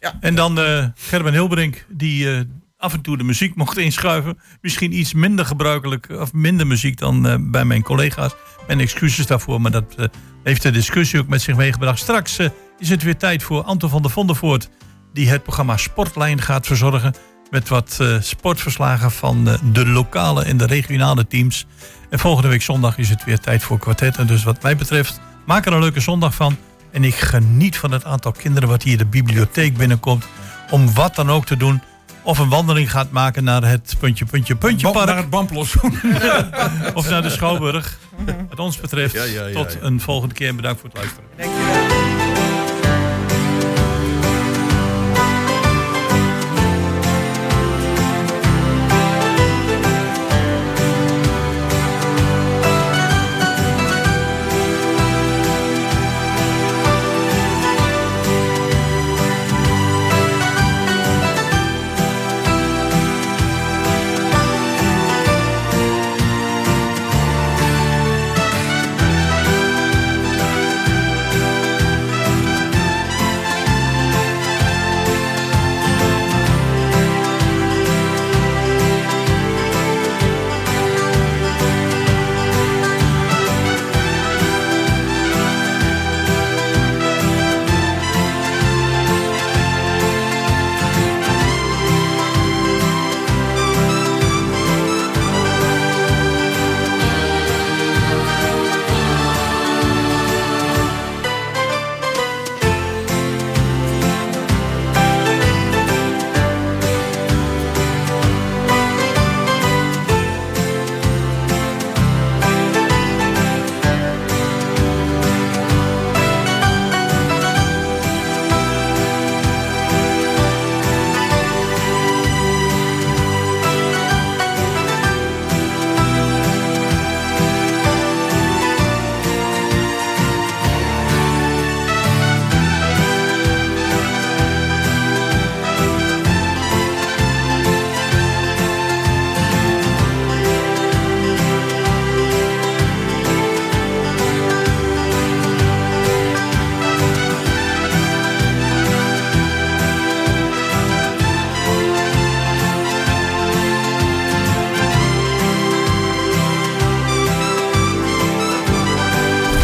ja. En dan eh Gerben Hilbrink, die eh, af en toe de muziek mocht inschuiven. Misschien iets minder gebruikelijk, of minder muziek dan eh, bij mijn collega's. Mijn excuses daarvoor, maar dat eh, heeft de discussie ook met zich meegebracht. Straks eh, is het weer tijd voor Anton van der Vondervoort... die het programma Sportlijn gaat verzorgen... met wat sportverslagen van de lokale en de regionale teams. En volgende week zondag is het weer tijd voor kwartet. En dus wat mij betreft, maak er een leuke zondag van... En ik geniet van het aantal kinderen wat hier de bibliotheek binnenkomt. Om wat dan ook te doen. Of een wandeling gaat maken naar het puntje, puntje, puntje park. Naar het Bamplos. Of naar de Schouwburg. Wat ons betreft, Ja, ja, ja, tot ja. een volgende keer. en Bedankt voor het luisteren. Dankjewel.